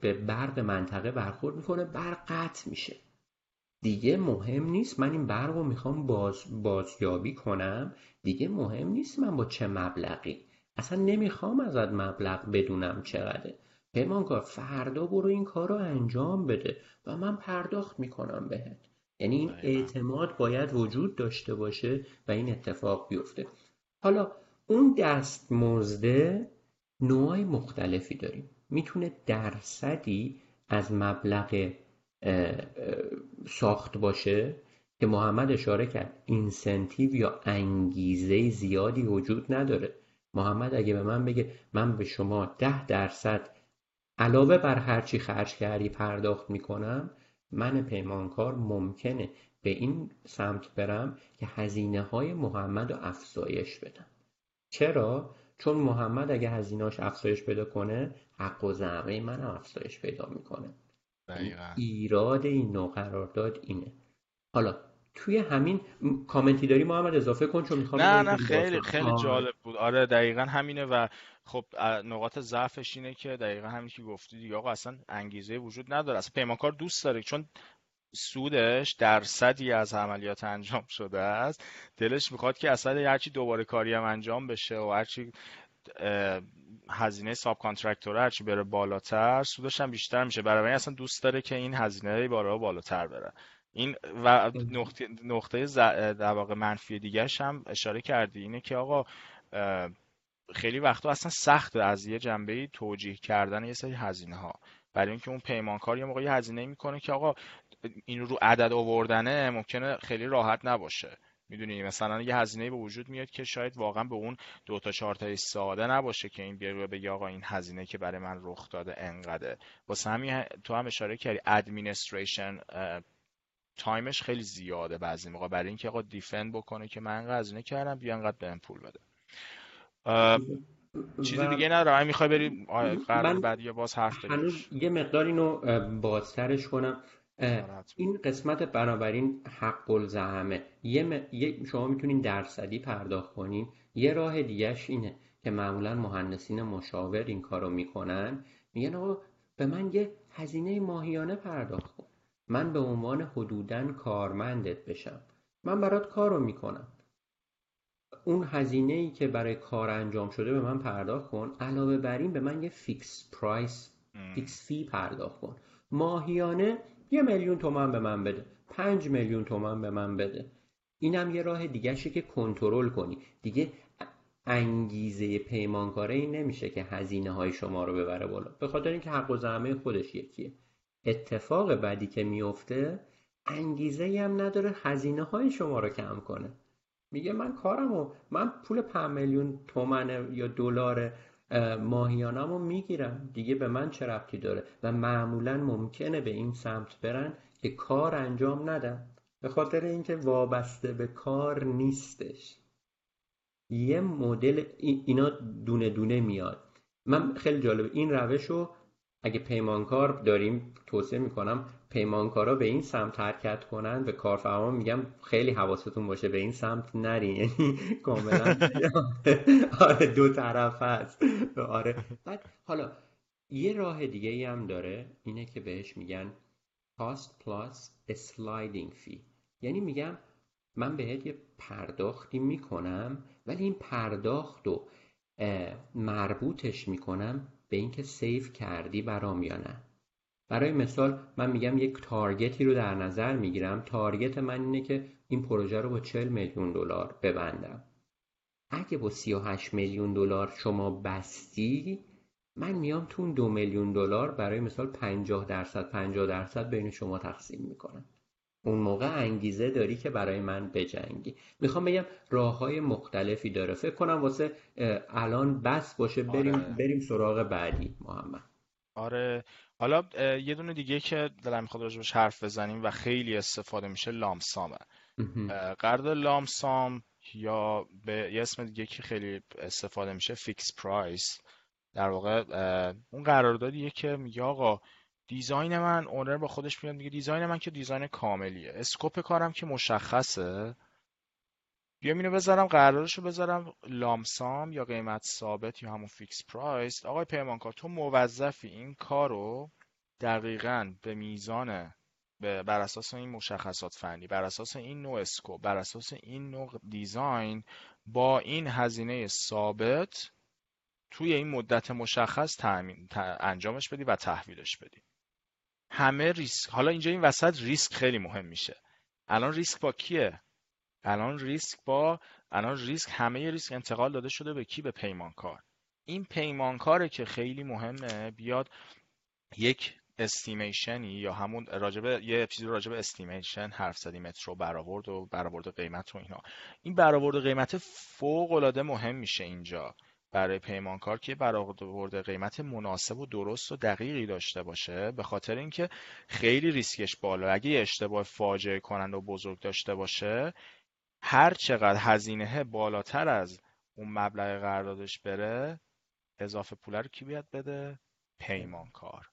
به برق منطقه برخورد می‌کنه برق قطع میشه. دیگه مهم نیست من این برق رو می‌خوام باز بازیابی کنم. دیگه مهم نیست من با چه مبلغی. اصلا نمی‌خوام ازت مبلغ بدونم چقدره. پیمانکار فردا برو این کار رو انجام بده و من پرداخت می‌کنم بهت. یعنی این اعتماد باید وجود داشته باشه و این اتفاق بیفته. حالا اون دست مزده نوعای مختلفی داریم. می‌تونه درصدی از مبلغ ساخت باشه که محمد اشاره کرد. اینسنتیو یا انگیزه زیادی وجود نداره. محمد اگه به من بگه من به شما ده درصد علاوه بر هرچی خرج کردی پرداخت می‌کنم من پیمانکار ممکنه به این سمت برم که هزینه های محمد رو افزایش بدم. چرا؟ چون محمد اگه هزینهاش افزایش پیدا کنه حق و زمه من افزایش پیدا می‌کنه. ایراد این نوع قرارداد اینه. حالا توی همین کامنتی داری محمد اضافه کن چون می‌خوام نه نه خیلی خیلی جالب بود. آره دقیقا همینه و خب نقاط ضعفش اینه که دقیقا همین که گفتی دیگه آقا اصلا انگیزه وجود نداره. اصلا پیمانکار دوست داره چون سودش درصدی از عملیات انجام شده است. دلش می‌خواد که اصلا هرچی دوباره کاری هم انجام بشه و هرچی هزینه ساب کانترکتور هرچی بره بالاتر سودش هم بیشتر میشه. برای اصلا دوست داره که این هزینه بارها بالاتر بره. این و نقطه نقطه در واقع منفی دیگرش هم اشاره کردی. اینه که آقا خیلی وقتا اصلا سخت از یه جنبه توجیه کردن یه سری هزینه ها برای اینکه اون پیمانکار یه موقع هزینه می‌کنه که آقا این رو عدد آوردنه ممکنه خیلی راحت نباشه. می‌دونی؟ مثلا یه هزینه به وجود میاد که شاید واقعا به اون دو تا چهار تا ساده نباشه که این بیاره بگه آقا این هزینه که برای من رخ داده انقدره. واسه همین تو هم اشاره کردی administration time ش خیلی زیاده بعضی موقع. برای اینکه آقا defend بکنه که من انقدر هزینه کردم بیا انقدر بهم پول بده. چیزی دیگه ندارم. می‌خوای بری قرار بعد یا باز حرف هنوز یه مقدار اینو بازترش کنم. این قسمت بنابراین حق الزحمه یه شما می‌تونین درصدی پرداخت کنین. یه راه دیگهش اینه که معمولا مهندسین مشاور این کارو می‌کنن. میگن آقا به من یه هزینه ماهیانه پرداخت کن. من به عنوان حدودا کارمندت بشم. من برات کارو می‌کنم. اون هزینه ای که برای کار انجام شده به من پرداخت کن. علاوه بر این به من یه fixed price fixed fee پرداخت کن. ماهیانه یه میلیون تومن به من بده. پنج میلیون تومن به من بده. اینم یه راه دیگه که کنترل کنی. دیگه انگیزه پیمانکاره این نمیشه که هزینه های شما رو ببره بالا. به خاطر اینکه حق الزحمه خودش یکیه. اتفاق بعدی که میفته انگیزه هم نداره هزینه های شما رو کم کنه. میگه من کارمو من پول 5 میلیون تومن یا دلار ماهیانمو می‌گیرم. دیگه به من چه ربطی داره؟ و معمولا ممکنه به این سمت برن که کار انجام ندن. به خاطر اینکه وابسته به کار نیستش. یه مدل اینا دونه دونه میاد. من خیلی جالب این روش رو اگه پیمانکار داریم توصیه می‌کنم پیمانکارا به این سمت حرکت کنن به کارفرما میگم خیلی حواستون باشه به این سمت نرین. یعنی کاملا آره دو طرف هست. آره. بعد حالا یه راه دیگه ای هم داره اینه که بهش میگن cost plus sliding fee. یعنی میگم من بهت یه پرداختی می‌کنم ولی این پرداخت رو مربوطش می‌کنم به اینکه سیف کردی برام یا نه. برای مثال من میگم یک تارگتی رو در نظر می‌گیرم. تارگت من اینه که این پروژه رو با 40 میلیون دلار ببندم. اگه با 38 میلیون دلار شما بستی من میام تو اون دو میلیون دلار برای مثال 50 درصد 50 درصد بین شما تقسیم می‌کنم. اون موقع انگیزه داری که برای من بجنگی. می‌خوام بگم راه های مختلفی داره. فکر کنم واسه الان بس باشه. بریم آره. بریم سراغ بعدی محمد. آره. حالا یه دونه دیگه که دلم می‌خواد راجبش حرف بزنیم و خیلی استفاده میشه lump sum ه قرارداد lump sum یا به یه اسم دیگه که خیلی استفاده میشه fixed price در واقع اون قراردادیه که میگه آقا design من owner با خودش میاد میگه design من که design کاملیه. scope کارم که مشخصه بیام اینو بذارم قراردادش رو بذارم. lump sum یا قیمت ثابت یا همون fixed price آقای پیمانکار تو موظفی این کار رو دقیقا به میزان بر اساس این مشخصات فنی بر اساس این نوع scope بر اساس این نوع design با این هزینه ثابت توی این مدت مشخص تأمین، انجامش بدی و تحویلش بدی. همه ریسک حالا اینجا این وسط ریسک خیلی مهم میشه. الان ریسک با کیه؟ الان ریسک با الان ریسک همه ریسک انتقال داده شده به کی؟ به پیمانکار. این پیمانکاره که خیلی مهمه بیاد یک estimation ی یا همون راجبه یه اپیزود راجبه estimation حرف زدیم متره و برآورد و برآورد قیمت و اینا. این برآورد قیمت فوق العاده مهم میشه اینجا برای پیمانکار که برآورد قیمت مناسب و درست و دقیقی داشته باشه به خاطر اینکه خیلی ریسکش بالا. اگه اشتباه فاجعه کننده و بزرگ داشته باشه هر چقدر هزینه بالاتر از اون مبلغ قراردادش بره اضافه پول رو کی بیاد بده؟ پیمانکار.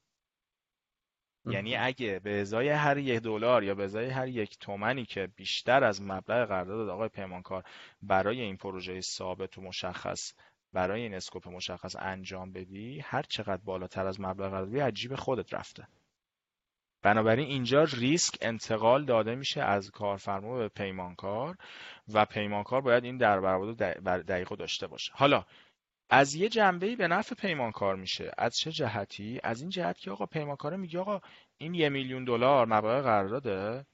یعنی اگه به ازای هر یک دلار یا به ازای هر یک تومنی که بیشتر از مبلغ قرارداد آقای پیمانکار برای این پروژه ثابت و مشخص برای این اسکوپ مشخص انجام بدی هر چقدر بالاتر از مبلغ قراردادی عجیب خودت رفته. بنابراین اینجا ریسک انتقال داده میشه از کارفرما به پیمانکار و پیمانکار باید این در برآورد دقیق داشته باشه. حالا از یه جنبه به نفع پیمانکار میشه. از چه جهتی؟ از این جهت که آقا پیمانکار میگه آقا این یه میلیون دلار مبلغ قرارداده.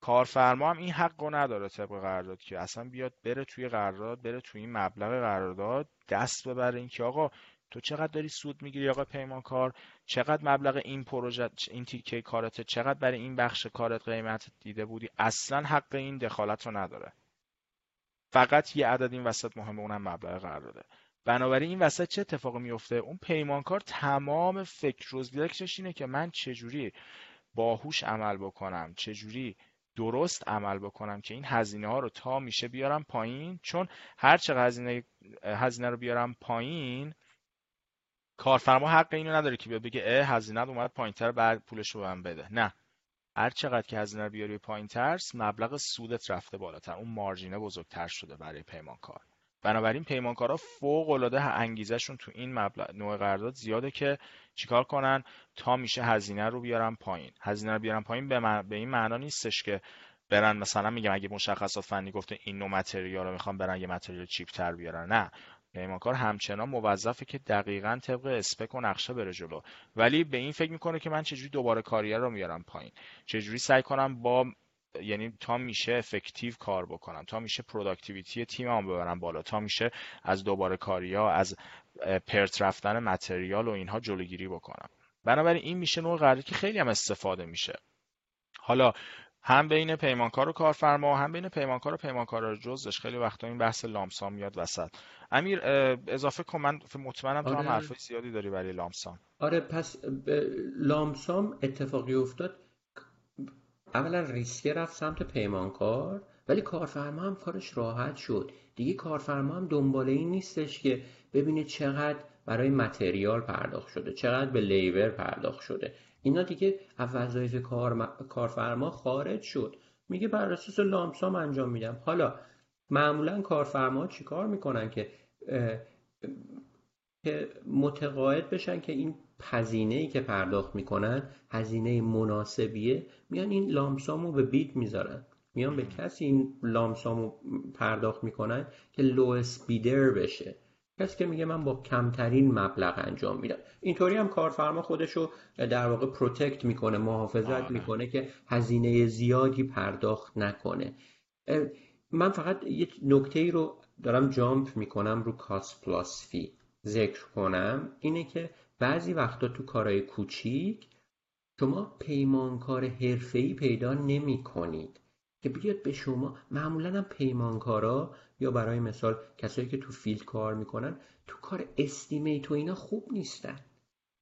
کارفرما هم این حق نداره طبق قرارداد که. اصلا بیاد بره توی قرارداد بره توی این مبلغ قرارداد دست ببره. اینکه آقا تو چقدر داری سود می‌گیری آقا پیمانکار؟ چقدر مبلغ این پروژه این تیکه کارت چقدر برای این بخش کارت قیمت دیده بودی؟ اصلا حق این دخالت رو نداره. فقط یه عدد این وسط مهمه اونم مبلغ قرارداده. بنابراین این وسط چه اتفاقی میفته اون پیمانکار تمام فکر روزگارش اینه که من چجوری باهوش عمل بکنم؟ چجوری درست عمل بکنم که این هزینه ها رو تا میشه بیارم پایین؟ چون هر چقدر هزینه هزینه رو بیارم پایین کارفرما حق اینو نداره که بگه اه هزینه اومد پایینتر بعد پولش رو من بده. نه. هر چقدر که هزینه رو بیاری پایینتر مبلغ سودت رفته بالاتر. اون مارجینه بزرگتر شده برای پیمانکار. بنابراین پیمانکارا فوق العاده انگیزشون تو این مبلغ نوع قرارداد زیاده که چیکار کنن؟ تا میشه هزینه رو بیارن پایین. هزینه رو بیارن پایین به, به این معنا نیستش که برن مثلا میگم اگه مشخصات فنی گفته این نوع material رو می‌خوام برن یه material cheap تر بیارن. نه. پیمانکار همچنان موظفه که دقیقا طبق spec و نقشه بره جلو. ولی به این فکر می‌کنه که من چجوری دوباره کاریه رو میارم پایین. چجوری سعی کنم با یعنی تا میشه effective کار بکنم تا میشه productivity تیمم ببرم بالا تا میشه از دوباره کاری ها از پرت رفتن material و اینها جلوگیری بکنم. بنابراین این میشه نوع قراردادی که خیلی هم استفاده میشه. حالا هم بین پیمانکار و کارفرما هم بین پیمانکار و پیمانکار جزش. خیلی وقتا این بحث لامسام میاد وسط. امیر اضافه کن من مطمئنم تو هم آره. حرفای زیادی داری برای لامسام. آره پس لامسام اتفاقی افتاد. اولا ریسکه رفت سمت پیمانکار ولی کارفرما هم کارش راحت شد. دیگه کارفرما هم دنباله این نیستش که ببینه چقدر برای متریال پرداخت شده چقدر به لیور پرداخت شده. اینا دیگه از وظایف کارفرما خارج شد. میگه بر اساس لامسام انجام میدم. حالا معمولا کارفرما چیکار می‌کنن که که متقاعد بشن که این هزینه ای که پرداخت می‌کنن هزینه مناسبیه میان این لامسامو به بیت می‌ذارن. میان به کسی این لامسامو پرداخت می‌کنن که لو بیدر بشه. کسی که میگه من با کمترین مبلغ انجام میدم. اینطوری هم کارفرما خودشو در واقع protect می‌کنه محافظت آره. می‌کنه که هزینه زیادی پرداخت نکنه. من فقط یک نکته ای رو دارم jump می‌کنم رو cost plus fee ذکر کنم اینه که بعضی وقتا تو کارهای کوچیک شما پیمانکار حرفه‌ای پیدا نمی کنید که بیاد به شما معمولا هم پیمانکارا یا برای مثال کسایی که تو field کار می‌کنن تو کار استیمیت و اینا خوب نیستن.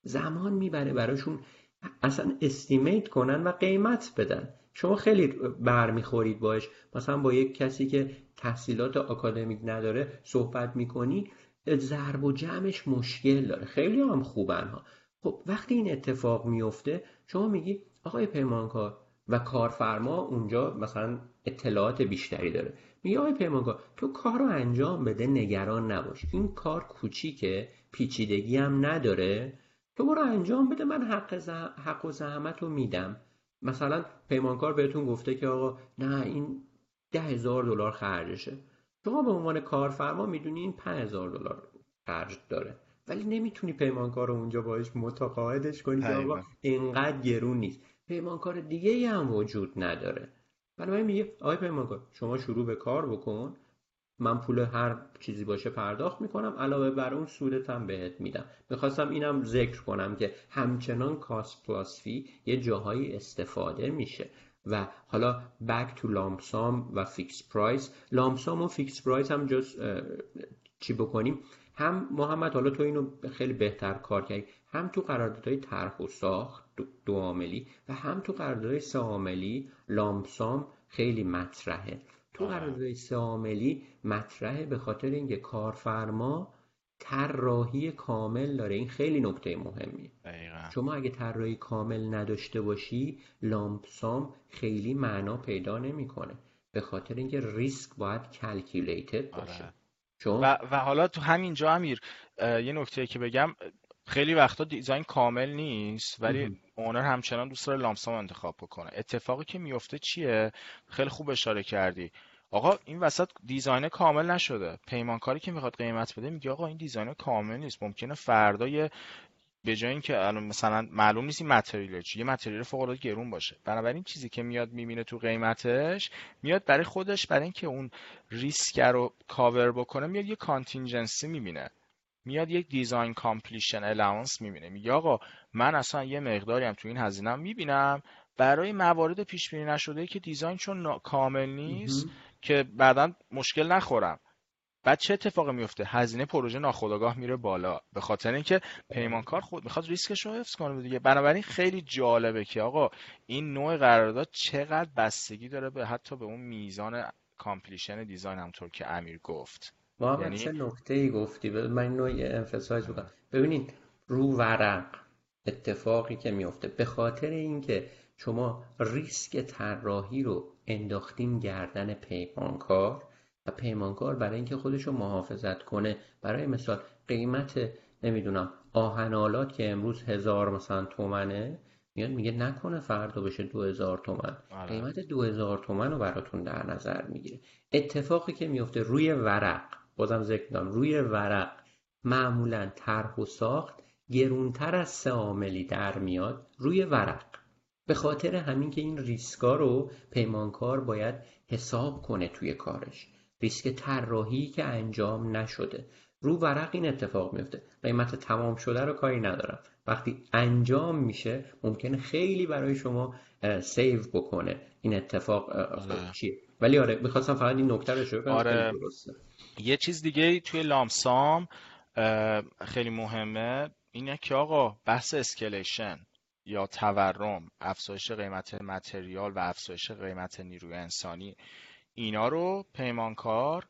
زمان می‌بره براشون اصلا استیمیت کنن و قیمت بدن. شما خیلی برمیخورید باش مثلا با یک کسی که تحصیلات آکادمیک نداره صحبت می‌کنی ضرب و جمعش مشکل داره. خیلی هم خوبن ها. خب وقتی این اتفاق میفته شما میگی آقای پیمانکار و کارفرما اونجا مثلا اطلاعات بیشتری داره. میگه آقای پیمانکار تو کار رو انجام بده نگران نباش. این کار کوچیکه پیچیدگی هم نداره. تو برو انجام بده من حق, حق و زحمت رو میدم. مثلا پیمانکار بهتون گفته که آقا نه این ده هزار دلار خرجشه. شما به عنوان کارفرما می‌دونی این 5000 دلار خرج داره. ولی نمی‌تونی پیمانکار رو اونجا باش متقاعدش کنی که آقا اینقدر گرون نیست. پیمانکار دیگه هم وجود نداره. بنابراین میگه آقای پیمانکار شما شروع به کار بکن. من پول هر چیزی باشه پرداخت می‌کنم علاوه بر اون سودتم بهت میدم. می‌خواستم اینم ذکر کنم که همچنان cost plus fee یه جاهایی استفاده میشه. و حالا back to lump sum و fixed price lump sum و fixed price هم جز چی بکنیم؟ هم محمد حالا تو اینو خیلی بهتر کار کردی. هم تو قراردادهای طرح و ساخت دو عاملی و هم تو قراردادهای سه عاملی لامسام خیلی مطرحه. تو قراردادهای سه عاملی مطرحه به خاطر اینکه کارفرما طراحی کامل داره. این خیلی نکته مهمیه. شما اگه طراحی کامل نداشته باشی لامپسام خیلی معنا پیدا نمی‌کنه. به خاطر اینکه ریسک باید کلکیولیتد باشه. آره. و, و حالا تو همین جا امیر یه نکته که بگم خیلی وقتا دیزاین کامل نیست ولی اونر همچنان دوست داره لامسام انتخاب بکنه. اتفاقی که میفته چیه؟ خیلی خوب اشاره کردی. آقا این وسط دیزاین کامل نشده. پیمانکاری که می‌خواد قیمت بده میگه آقا این دیزاین کامل نیست. ممکنه فردا به جای اینکه الان مثلا معلوم نیست این متریال چیه یه متریال فوق العاده گرون باشه. بنابراین چیزی که میاد می‌بینه تو قیمتش میاد برای خودش برای اینکه اون ریسک رو کاور بکنه میاد یه contingency می‌بینه. میاد یک design completion allowance می‌بینه. میگه آقا من اصلا یه مقداری هم تو این هزینه می‌بینم. برای موارد پیش بینی نشده که design چون کامل نیست که بعدا مشکل نخورم. بعد چه اتفاقی میفته هزینه پروژه ناخودآگاه میره بالا. به خاطر اینکه پیمانکار خود می‌خواد ریسکش رو حفظ کنه دیگه. بنابراین خیلی جالبه که آقا این نوع قرارداد چقدر بستگی داره به حتی به اون میزان completion design همطور که امیر گفت. ما یعنی... چه نکته ای گفتی من نوعی emphasize بکنم. ببینید رو ورق اتفاقی که میفته به خاطر اینکه شما ریسک طراحی رو انداختیم گردن پیمانکار و پیمانکار برای اینکه خودش رو محافظت کنه برای مثال قیمت نمی‌دونم آهنالات که امروز هزار مثلا تومنه میاد میگه نکنه فردا بشه دو هزار تومن. آره. قیمت دو هزار تومن رو براتون در نظر می‌گیره. اتفاقی که میفته روی ورق. بازم ذکر دارم روی ورق. معمولا طرح و ساخت گرونتر از سه عاملی در میاد روی ورق. به خاطر همین که این ریسکا رو پیمانکار باید حساب کنه توی کارش. ریسک طراحی که انجام نشده. رو ورق این اتفاق میفته. قیمت تمام شده رو کاری ندارم. وقتی انجام میشه ممکنه خیلی برای شما save بکنه. این اتفاق آره. چیه؟ ولی آره می‌خواستم فقط این نکته رو شروع آره. یه چیز دیگه توی lump sum خیلی مهمه اینه که آقا بحث escalation یا تورم افزایش قیمت material و افزایش قیمت نیروی انسانی اینا رو پیمانکار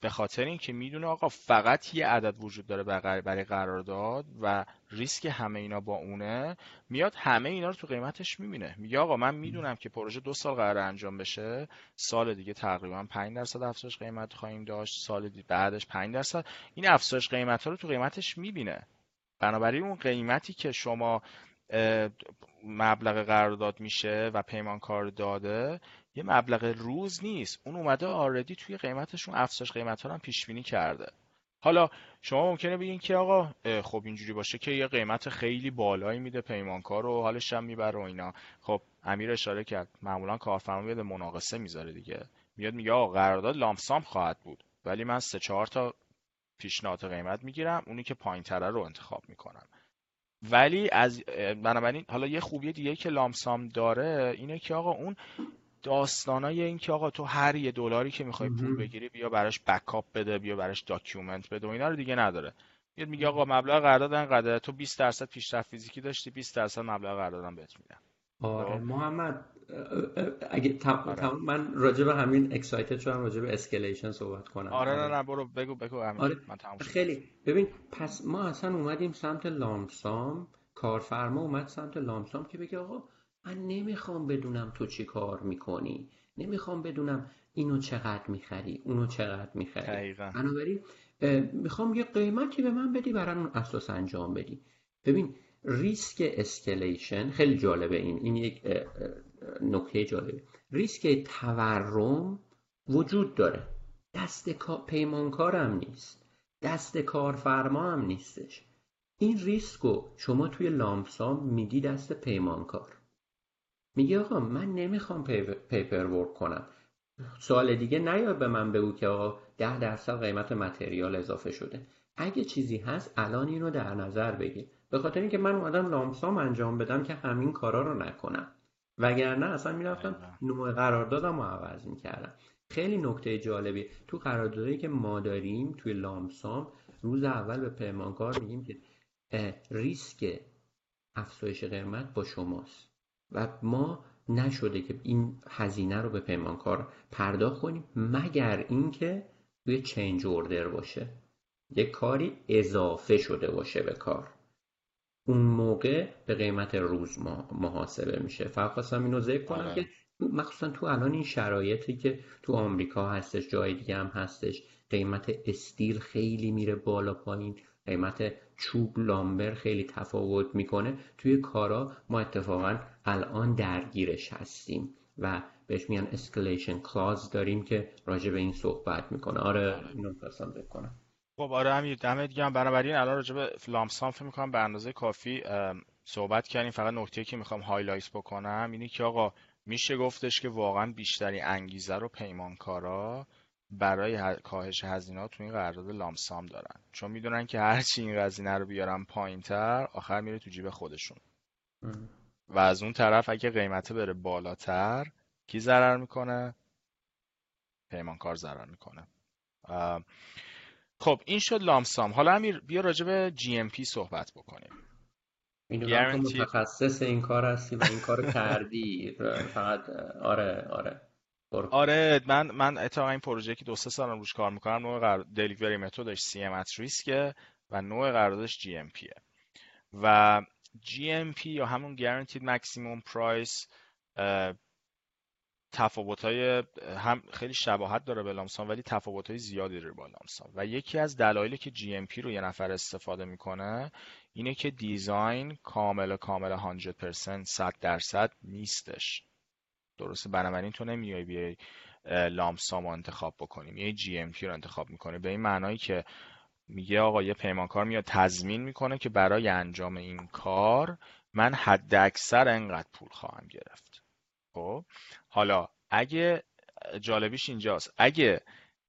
به خاطر اینکه می‌دونه آقا فقط یه عدد وجود داره برای قرارداد و ریسک همه اینا با اونه میاد همه اینا رو تو قیمتش می‌بینه. میگه آقا من می‌دونم که پروژه دو سال قرار انجام بشه سال دیگه تقریبا 5 درصد افزایش قیمت خواهیم داشت سال بعدش 5 درصد. این افزایش قیمت ها رو تو قیمتش می‌بینه. بنابراین اون قیمتی که شما مبلغ قرارداد میشه و پیمانکار داده یه مبلغ روز نیست. اون اومده آردی توی قیمتشون افزایش قیمت ها هم پیش بینی کرده. حالا شما ممکنه بگین که آقا خب اینجوری باشه که یه قیمت خیلی بالایی میده پیمانکار و حالش هم می‌بره و اینا. خب امیر اشاره کرد معمولا کارفرما میاد مناقصه می‌ذاره دیگه. میاد میگه آقا قرارداد lump sum خواهد بود ولی من سه چهار تا پیشنهاد قیمت می‌گیرم اونی که پایین تره رو انتخاب می‌کنم. ولی از بنابراین حالا یه خوبی دیگه که lump sum داره اینه که آقا اون داستانای این که آقا تو هر یه دلاری که می‌خوای پول بگیری بیا براش backup بده بیا براش document بده و اینا رو دیگه نداره. میاد میگه آقا مبلغ قرارداد انقدر تو 20 درصد پیشرفت فیزیکی داشتی 20 درصد مبلغ قراردادم بهت میدم. آره خب؟ محمد اگه. آره. من راجع به همین excited شدم راجع به escalation صحبت کنم. آره نه نه برو بگو بگو آره. من تموم خیلی. ببین پس ما اصلا اومدیم سمت lump sum کارفرما اومد سمت lump sum که بگه آقا من نمی‌خوام بدونم تو چی کار می‌کنی. نمی‌خوام بدونم اینو چقدر می‌خری اونو چقدر می‌خری. بنابراین می‌خوام یه قیمتی به من بدی برای اون اساس انجام بدی. ببین ریسک escalation خیلی جالبه این. این یک نکته جالبه. ریسک تورم وجود داره. دست پیمانکار هم نیست. دست کارفرما هم نیستش. این ریسک رو شما توی lump sum میدی دست پیمانکار. میگه آقا من نمی‌خوام paperwork کنم. سوال دیگه نیاد به من بگو که آقا ده درصد قیمت متریال اضافه شده. اگه چیزی هست الان اینو در نظر بگیر. به خاطر اینکه من اومدم لامسام انجام بدم که همین کارا رو نکنم. وگرنه اصلا می‌رفتم نوع قراردادم رو عوض می‌کردم. خیلی نکته جالبی تو قراردادی که ما داریم توی لامسام روز اول به پیمانکار میگیم که ریسک افزایش قیمت با شماست. و ما نشده که این هزینه رو به پیمانکار پرداخت کنیم مگر اینکه توی چنج اوردر باشه. یه کاری اضافه شده باشه به کار. اون موقع به قیمت روز محاسبه میشه. فقط خواستم اینو ذکر کنم آره. که مخصوصا تو الان این شرایطی که تو آمریکا هستش جای دیگه هم هستش قیمت استیل خیلی میره بالا پایین قیمت چوب lumber خیلی تفاوت می‌کنه. توی کارا ما اتفاقا الان درگیرش هستیم و بهش میگن escalation clause داریم که راجع به این صحبت می‌کنه. آره اینو خواستم بکنم خب آره همین دمت گرم. بنابراین الان راجع به lump sum فکر می‌کنم به اندازه کافی صحبت کردیم. فقط نکته که می‌خوام highlight بکنم اینه که آقا میشه گفتش که واقعا بیشتری انگیزه رو پیمانکارا برای کاهش هزینه تو این قرارداد لامسام دارن. چون می‌دونن که هرچی این هزینه رو بیارن پایینتر آخر میره تو جیب خودشون. و از اون طرف اگه قیمته بره بالاتر کی ضرر می‌کنه؟ پیمانکار ضرر می‌کنه. خب این شد لامسام. حالا امیر بیا راجع به جی ام پی صحبت بکنیم. می‌دونم متخصص این کار هستی و این کار کردی. فقط آره آره. آره من من اتفاقا این پروژه که دو سه سال روش کار می‌کنم نوع قرار delivery method ش CM risk ه و نوع قراردادش GMP ه و GMP یا همون Guaranteed Maximum Price تفاوت های هم خیلی شباهت داره به lump sum ولی تفاوت های زیادی داره با lump sum و یکی از دلایلی که GMP رو یه نفر استفاده می‌کنه اینه که design کامل کامل 100% 100 درصد نیستش. درسته. بنابراین تو نمیای بیای لامسام رو انتخاب بکنیم. یه جی ام رو انتخاب می‌کنه به این معنایی که میگه آقا یه پیمانکار میاد تضمین می‌کنه که برای انجام این کار من حد اکثر انقدر پول خواهم گرفت. خب؟ حالا اگه جالبیش اینجاست. اگه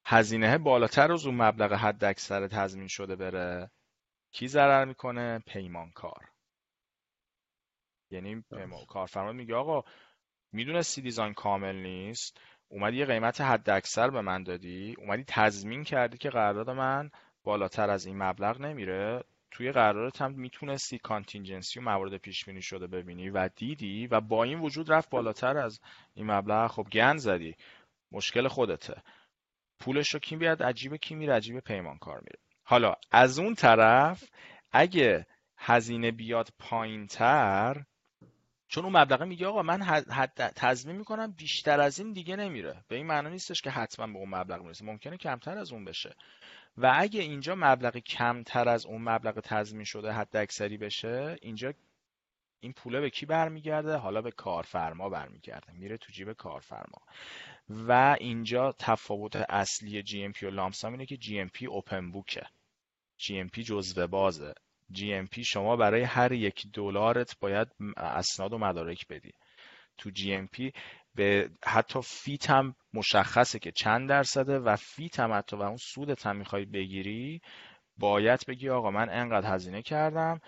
هزینه بالاتر از اون مبلغ حد اکثر تضمین شده بره کی ضرر می‌کنه؟ پیمانکار. یعنی کارفرما میگه آقا می‌دونستی دیزاین کامل نیست؟ اومدی یه قیمت حد اکثر به من دادی؟ اومدی تضمین کردی که قرارداد من بالاتر از این مبلغ نمیره؟ توی قرارت هم می‌تونستی کانتینجنسی و موارد پیش بینی شده ببینی و دیدی و با این وجود رفت بالاتر از این مبلغ؟ خب گند زدی. مشکل خودته. پولش رو کی بیاد عجیب کی میره؟ عجیب پیمانکار میره. حالا از اون طرف اگه هزینه بیاد پایین تر چون اون مبلغه میگه آقا من حد تضمین می‌کنم بیشتر از این دیگه نمیره. به این معنی نیستش که حتما به اون مبلغ می‌رسه. ممکنه کمتر از اون بشه. و اگه اینجا مبلغ کمتر از اون مبلغ تضمین شده حد اکثری بشه اینجا این پوله به کی برمیگرده؟ حالا به کارفرما برمیگرده. میره تو جیب کارفرما. و اینجا تفاوت اصلی GMP و لامسام اینه که GMP اوپن بوکه GMP جزوه بازه. GMP شما برای هر یک دلارت باید اسناد و مدارک بدی. تو GMP به حتی فیت هم مشخصه که چند درصده و فیت هم حتی و اون سودت هم می‌خوای بگیری باید بگی آقا من انقدر هزینه کردم.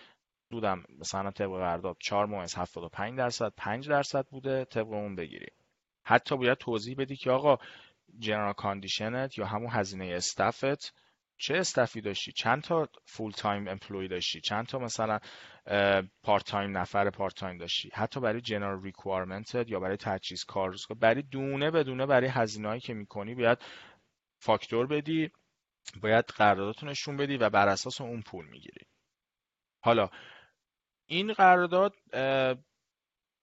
سودم مثلا طبق قرارداد 4 ماه 75 درصد 5 درصد بوده طبق اون بگیری. حتی باید توضیح بدی که آقا general condition ت یا همون هزینه استفت چه staff ی داشتی؟ چند تا full time employee داشتی؟ چند تا مثلا part time نفر part time داشتی؟ حتی برای general requirement یا برای تجهیز کار؟ برای دونه بدونه برای هزینه‌ای که می‌کنی باید فاکتور بدی باید قراردادتو نشون بدی و بر اساس اون پول می‌گیری. حالا این قرارداد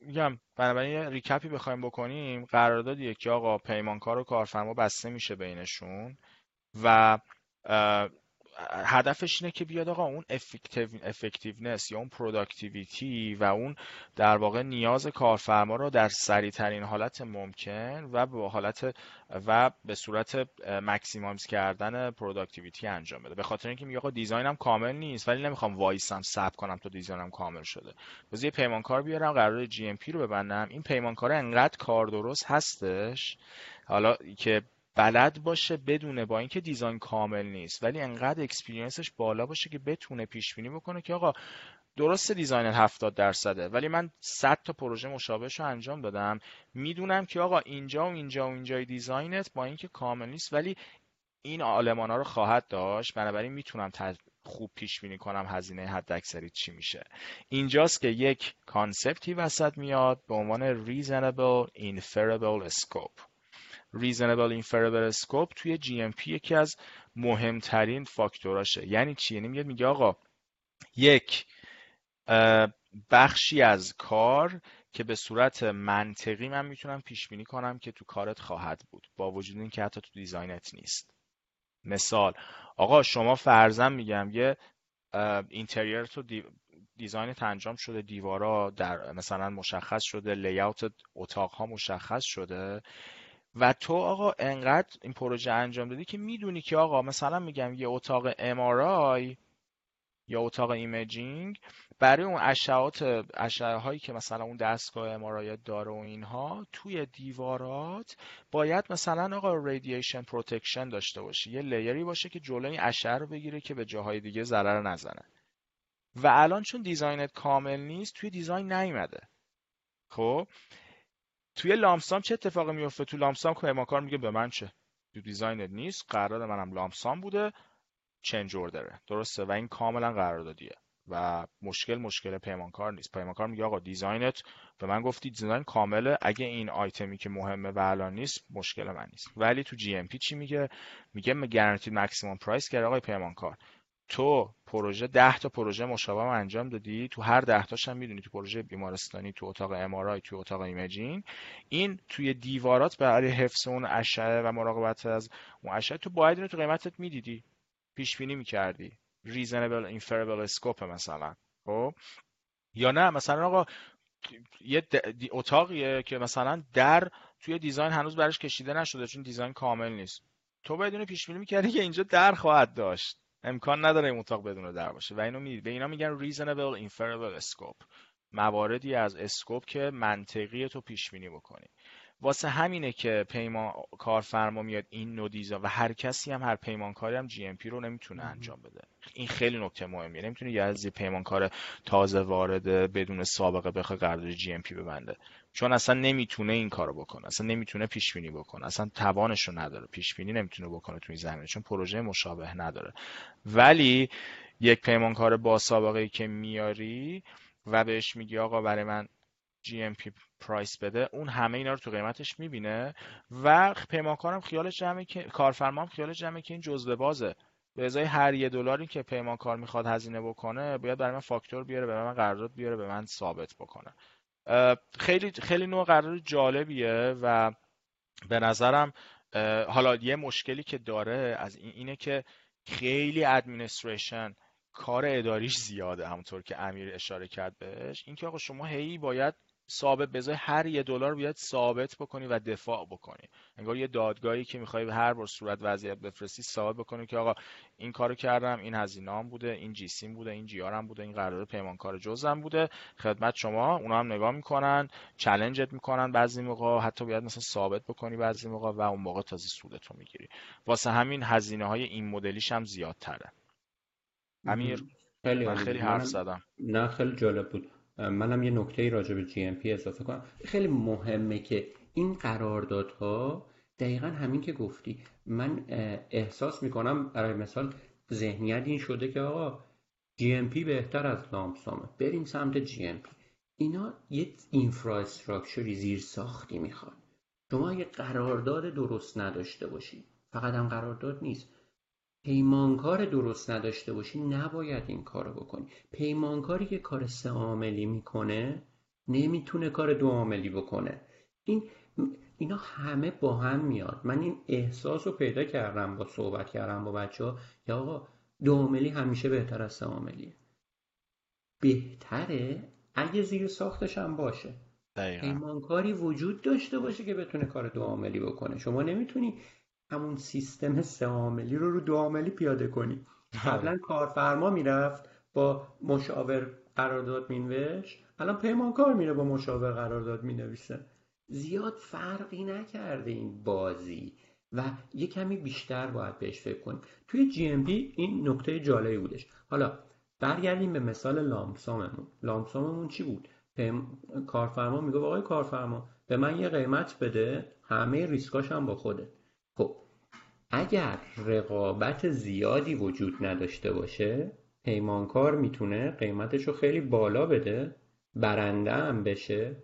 میگم بنابراین recap ی بخوایم بکنیم. قراردادیه که آقا پیمانکار و کارفرما بسته میشه بینشون و هدفش اینه که بیاد آقا اون effectiveness یا اون productivity و اون در واقع نیاز کارفرما رو در سریع ترین حالت ممکن و به حالت و به صورت maximize کردن productivity انجام بده. به خاطر اینکه میگه آقا design م کامل نیست ولی نمی‌خوام وایسم صبر کنم تا design م کامل شده. بذار یه پیمانکار بیارم قرار GMP رو ببندم. این پیمانکار انقدر کار درست هستش؟ حالا که بلد باشه بدونه با اینکه design کامل نیست ولی انقدر experience ش بالا باشه که بتونه پیش بینی بکنه که آقا درست design 70 درصده ولی من 100 تا پروژه مشابهش رو انجام دادم. می‌دونم که آقا اینجا و اینجا و اینجای design ت با اینکه کامل نیست ولی این المان ها رو خواهد داشت. بنابراین می‌تونم خوب پیش بینی کنم هزینه حداکثری چی میشه. اینجاست که یک concept ی وسط میاد به عنوان reasonably inferable scope. Reasonably inferable scope توی GMP یکی از مهمترین فاکتوراشه. یعنی چی یعنی میاد میگه آقا یک بخشی از کار که به صورت منطقی من می‌تونم پیش بینی کنم که تو کارت خواهد بود با وجود اینکه حتی تو design ت نیست. مثال آقا شما فرضا میگم یه interior تو design ت انجام شده دیوارا در مثلا مشخص شده layout اتاق ها مشخص شده. و تو آقا انقدر این پروژه انجام دادی که می‌دونی که آقا مثلا میگم یه اتاق MRI یا اتاق imaging برای اون اشعات اشعه هایی که مثلا اون دستگاه MRI داره و اینها توی دیوارات باید مثلا آقا radiation protection داشته باشه یه layer ی باشه که جلوی اشعه رو بگیره که به جاهای دیگه ضرر نزنه. و الان چون design ت کامل نیست توی design نیومده. خب؟ توی lump sum چه اتفاقی میفته؟ تو lump sum پیمانکار میگه به من چه؟ تو design ت نیست. قرارداد منم lump sum بوده. change order ه درسته. و این کاملا قراردادیه. و مشکل مشکل پیمانکار نیست. پیمانکار میگه آقا design ت به من گفتی design کامله. اگه این آیتمی که مهمه و الان نیست مشکل من نیست. ولی تو GMP چی میگه؟ میگه guaranteed maximum price کرده آقای پیمانکار تو پروژه ده تا پروژه مشابه انجام دادی؟ تو هر ده تاش هم می‌دونی تو پروژه بیمارستانی تو اتاق ام تو اتاق imaging. این توی دیوارات برای حفظ اون اشعه و مراقبت از اون اشعه تو باید اینو تو قیمتت می‌دیدی. پیش بینی می‌کردی. Reasonable inferable scope مثلا. خب؟ یا نه مثلا آقا یه اتاقیه که مثلا در توی design هنوز برش کشیده نشده چون design کامل نیست. تو باید اون پیش بینی می‌کردی که اینجا در خواهد داشت. امکان نداره این اتاق بدون در باشه. و اینو می... به اینا میگن reasonable inferable scope. مواردی از scope که منطقی تو پیش بینی بکنی. واسه همینه که پیمان کارفرما میاد این نودیزا و هر کسی هم هر پیمانکاری هم GMP رو نمی‌تونه انجام بده. این خیلی نکته مهمیه. نمی‌تونه یه از پیمانکار تازه وارد بدون سابقه بخواد قرارداد جی ام پی ببنده. چون اصلا نمی‌تونه این کارو بکنه. اصلا نمی‌تونه پیش بینی بکنه. اصلا توانش رو نداره. پیش بینی نمی‌تونه بکنه توی زمینه. چون پروژه مشابه نداره. ولی یک پیمانکار با سابقه ای که میاری و بهش میگی آقا برای من GMP پرایس بده اون همه اینا رو تو قیمتش می‌بینه و پیمانکارم خیالش جمعه که کارفرمام خیالش جمعه که این جزوه بازه. به ازای هر یه دلاری که پیمانکار می‌خواد هزینه بکنه باید برای من فاکتور بیاره به من قرارداد بیاره به من ثابت بکنه. خیلی خیلی نوع قرار جالبیه و به نظرم حالا یه مشکلی که داره از این اینه که خیلی ادمینستریشن کار اداریش زیاده همونطور که امیر اشاره کرد بهش. اینکه آقا شما هی باید ثابت بذاری هر یه دلار بیاد ثابت بکنی و دفاع بکنی. انگار یه دادگاهی که می‌خوای هر بار صورت وضعیت بفرستی ثابت بکنی که آقا این کارو کردم این هزینه‌ام بوده این جیسیم بوده این جیارم بوده این قرارداد پیمانکار جزم بوده. خدمت شما اونا هم نگاه می‌کنن چالنجت می‌کنن بعضی موقع حتی باید مثلا ثابت بکنی بعضی موقع و اون موقع تازه سودتو می‌گیری. واسه همین هزینه های این مدلیش هم زیادتره. امیر خیلی من خیلی حرف زدم. نه خیلی جالب بود. منم یه نکته راجع به جی ام پی اضافه کنم. خیلی مهمه که این قراردادها دقیقا همین که گفتی. من احساس می‌کنم برای مثال ذهنیت این شده که آقا GMP بهتر از lump sum ه. بریم سمت GMP اینا یه infrastructure ی زیر ساختی می‌خواد شما اگه قرارداد درست نداشته باشی فقط هم قرارداد نیست. پیمانکار درست نداشته باشی نباید این کارو بکنی. پیمانکاری که کار سه عاملی می‌کنه نمی‌تونه کار دو عاملی بکنه. این اینا همه با هم میاد. من این احساس رو پیدا کردم با صحبت کردم با بچه ها یا آقا دو عاملی همیشه بهتر از سه عاملیه. بهتره اگه زیر ساختش هم باشه. پیمانکاری وجود داشته باشه که بتونه کار دو عاملی بکنه. شما نمی‌تونی همون سیستم سه عاملی رو رو دو عاملی پیاده کنی. قبلا کارفرما می‌رفت با مشاور قرارداد مینوشت الان پیمانکار میره با مشاور قرارداد می‌نویسه. زیاد فرقی نکرده این بازی و یه کمی بیشتر باید بهش فکر کنیم. توی جی ام پی این نکته جالبی بودش. حالا برگردیم به مثال لامساممون لامساممون چی بود؟ کارفرما میگه آقای کارفرما به من یه قیمت بده همه ریسکاش هم با خوده خب اگر رقابت زیادی وجود نداشته باشه پیمانکار می‌تونه قیمتش رو خیلی بالا بده برنده هم بشه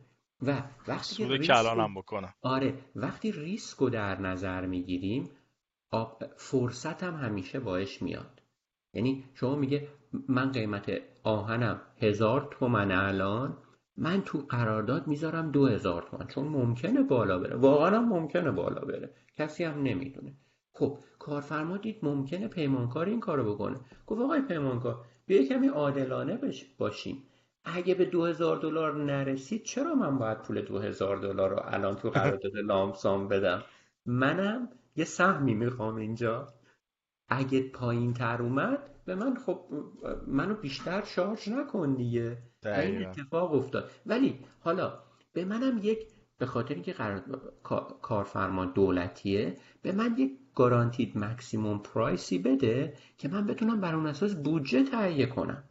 و وقتی سود کلان هم بکنه. آره وقتی ریسک رو در نظر می‌گیریم فرصت هم همیشه باش میاد. یعنی شما میگه من قیمت آهنم هزار تومن الان من تو قرارداد می‌ذارم دو هزار تومن چون ممکنه بالا بره. واقعا هم ممکنه بالا بره. کسی هم نمی‌دونه. خب کارفرما دید ممکنه پیمانکار این کارو بکنه. گفت آقای پیمانکار بیا کمی عادلانه باشیم. اگه به دو هزار دلار نرسید چرا من باید پول دو هزار دلار رو الان تو قرارداد لامسام بدم؟ منم یه سهمی می‌خوام اینجا. اگه پایین تر اومد به من خب منو بیشتر شارژ نکن دیگه. این اتفاق افتاد. ولی حالا به منم یک به خاطر اینکه کارفرما دولتیه به من یک گارانتید مکسیموم پرایسی بده که من بتونم بر اون اساس بودجه تهیه کنم.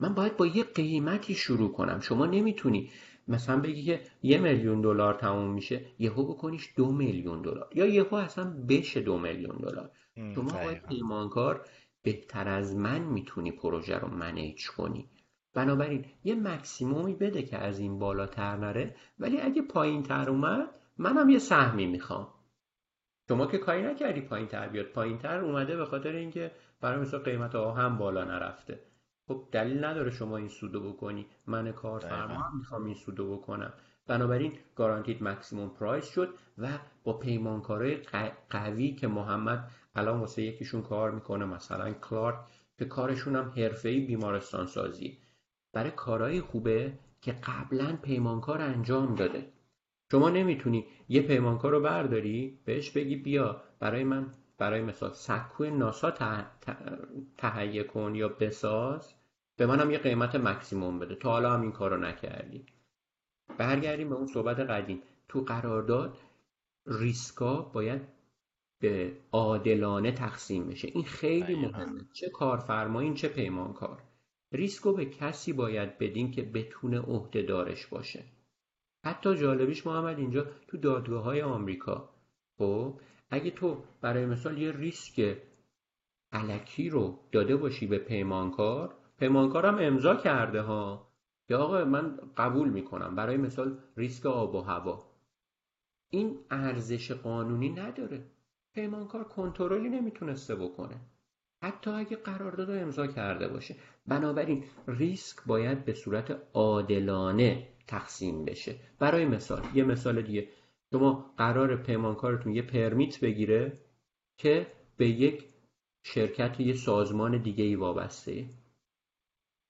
من باید با یه قیمتی شروع کنم. شما نمی‌تونی مثلا بگی که یه میلیون دلار تموم میشه یهو بکنیش دو میلیون دلار. یا یهو اصلا بشه دو میلیون دلار. شما باید پیمانکار بهتر از من می‌تونی پروژه رو منیج کنی. بنابراین یه مکسیمومی بده که از این بالاتر نره. ولی اگه پایین تر اومد منم یه سهمی می‌خوام. شما که کاری نکردی پایین تر بیاد. پایین تر اومده به خاطر اینکه برای مثلا قیمت هم بالا نرفته. خب دلیل نداره شما این سودو بکنی. من کارفرما هم می‌خوام این سودو بکنم. بنابراین گارانتید مکسیموم پرایس شد و با پیمانکارای قوی که محمد الان واسه یکیشون کار می‌کنه مثلا کلارک که کارشون هم حرفه‌ای بیمارستان سازی برای کارهای خوبه که قبلا پیمانکار انجام داده. شما نمی‌تونی یه پیمانکار رو برداری؟ بهش بگی بیا. برای من برای مثال سکوی ناسا تهیه کن یا بساز به منم یه قیمت مکسیموم بده. تا حالا هم این کارو نکردی. برگردیم به اون صحبت قدیم. تو قرارداد ریسکا باید به عادلانه تقسیم بشه. این خیلی مهمه. چه کارفرمایین چه پیمانکار. ریسکو به کسی باید بدین که بتونه عهدهدارش باشه. حتی جالبیش محمد اینجا تو دادگاه های آمریکا. خب اگه تو برای مثال یه ریسک علکی رو داده باشی به پیمانکار پیمانکار هم امضا کرده ها. که آقا من قبول می‌کنم برای مثال ریسک آب و هوا. این ارزش قانونی نداره. پیمانکار کنترلی نمی‌تونسته بکنه. حتی اگه قرارداد رو امضا کرده باشه. بنابراین ریسک باید به صورت عادلانه تقسیم بشه. برای مثال یه مثال دیگه. شما قرار پیمانکارتون یه پرمیت بگیره که به یک شرکت یه سازمان دیگه ای وابسته.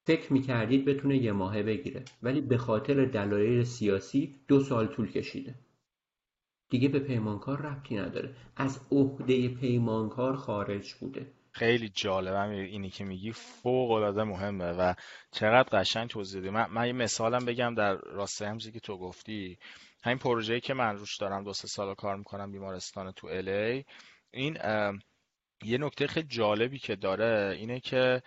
فکر می‌کردید بتونه یه ماهه بگیره ولی به خاطر دلایل سیاسی دو سال طول کشیده. دیگه به پیمانکار ربطی نداره. از عهده پیمانکار خارج بوده. خیلی جالبه اینی که میگی فوق العاده مهمه و چقدر قشنگ توضیح دادی. من, من یه مثالم بگم در راسته همچیزی که تو گفتی. همین پروژه‌ای که من روش دارم دو سه سال کار می‌کنم بیمارستان تو الی این یه نکته خیلی جالبی که داره اینه که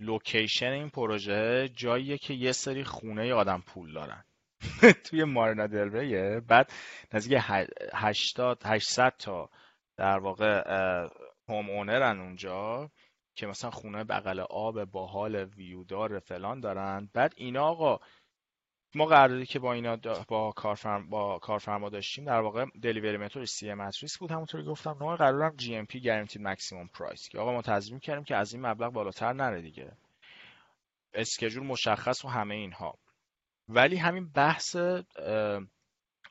لوکیشن این پروژه جاییه که یه سری خونه آدم پول دارن. توی مارینا دل ریه بعد نزدیک 80 800 تا در واقع هوم اونرن اونجا که مثلا خونه بغل آب باحال ویودار فلان دارن. بعد اینا آقا ما قراردادی که با اینا با کارفرما با کارفرما داشتیم در واقع delivery method CM risk بود. همونطوری گفتم نوع قراردادم GMP guaranteed maximum price که آقا ما تضمین کردیم که از این مبلغ بالاتر نره دیگه. اسکجول مشخص و همه اینها. ولی همین بحث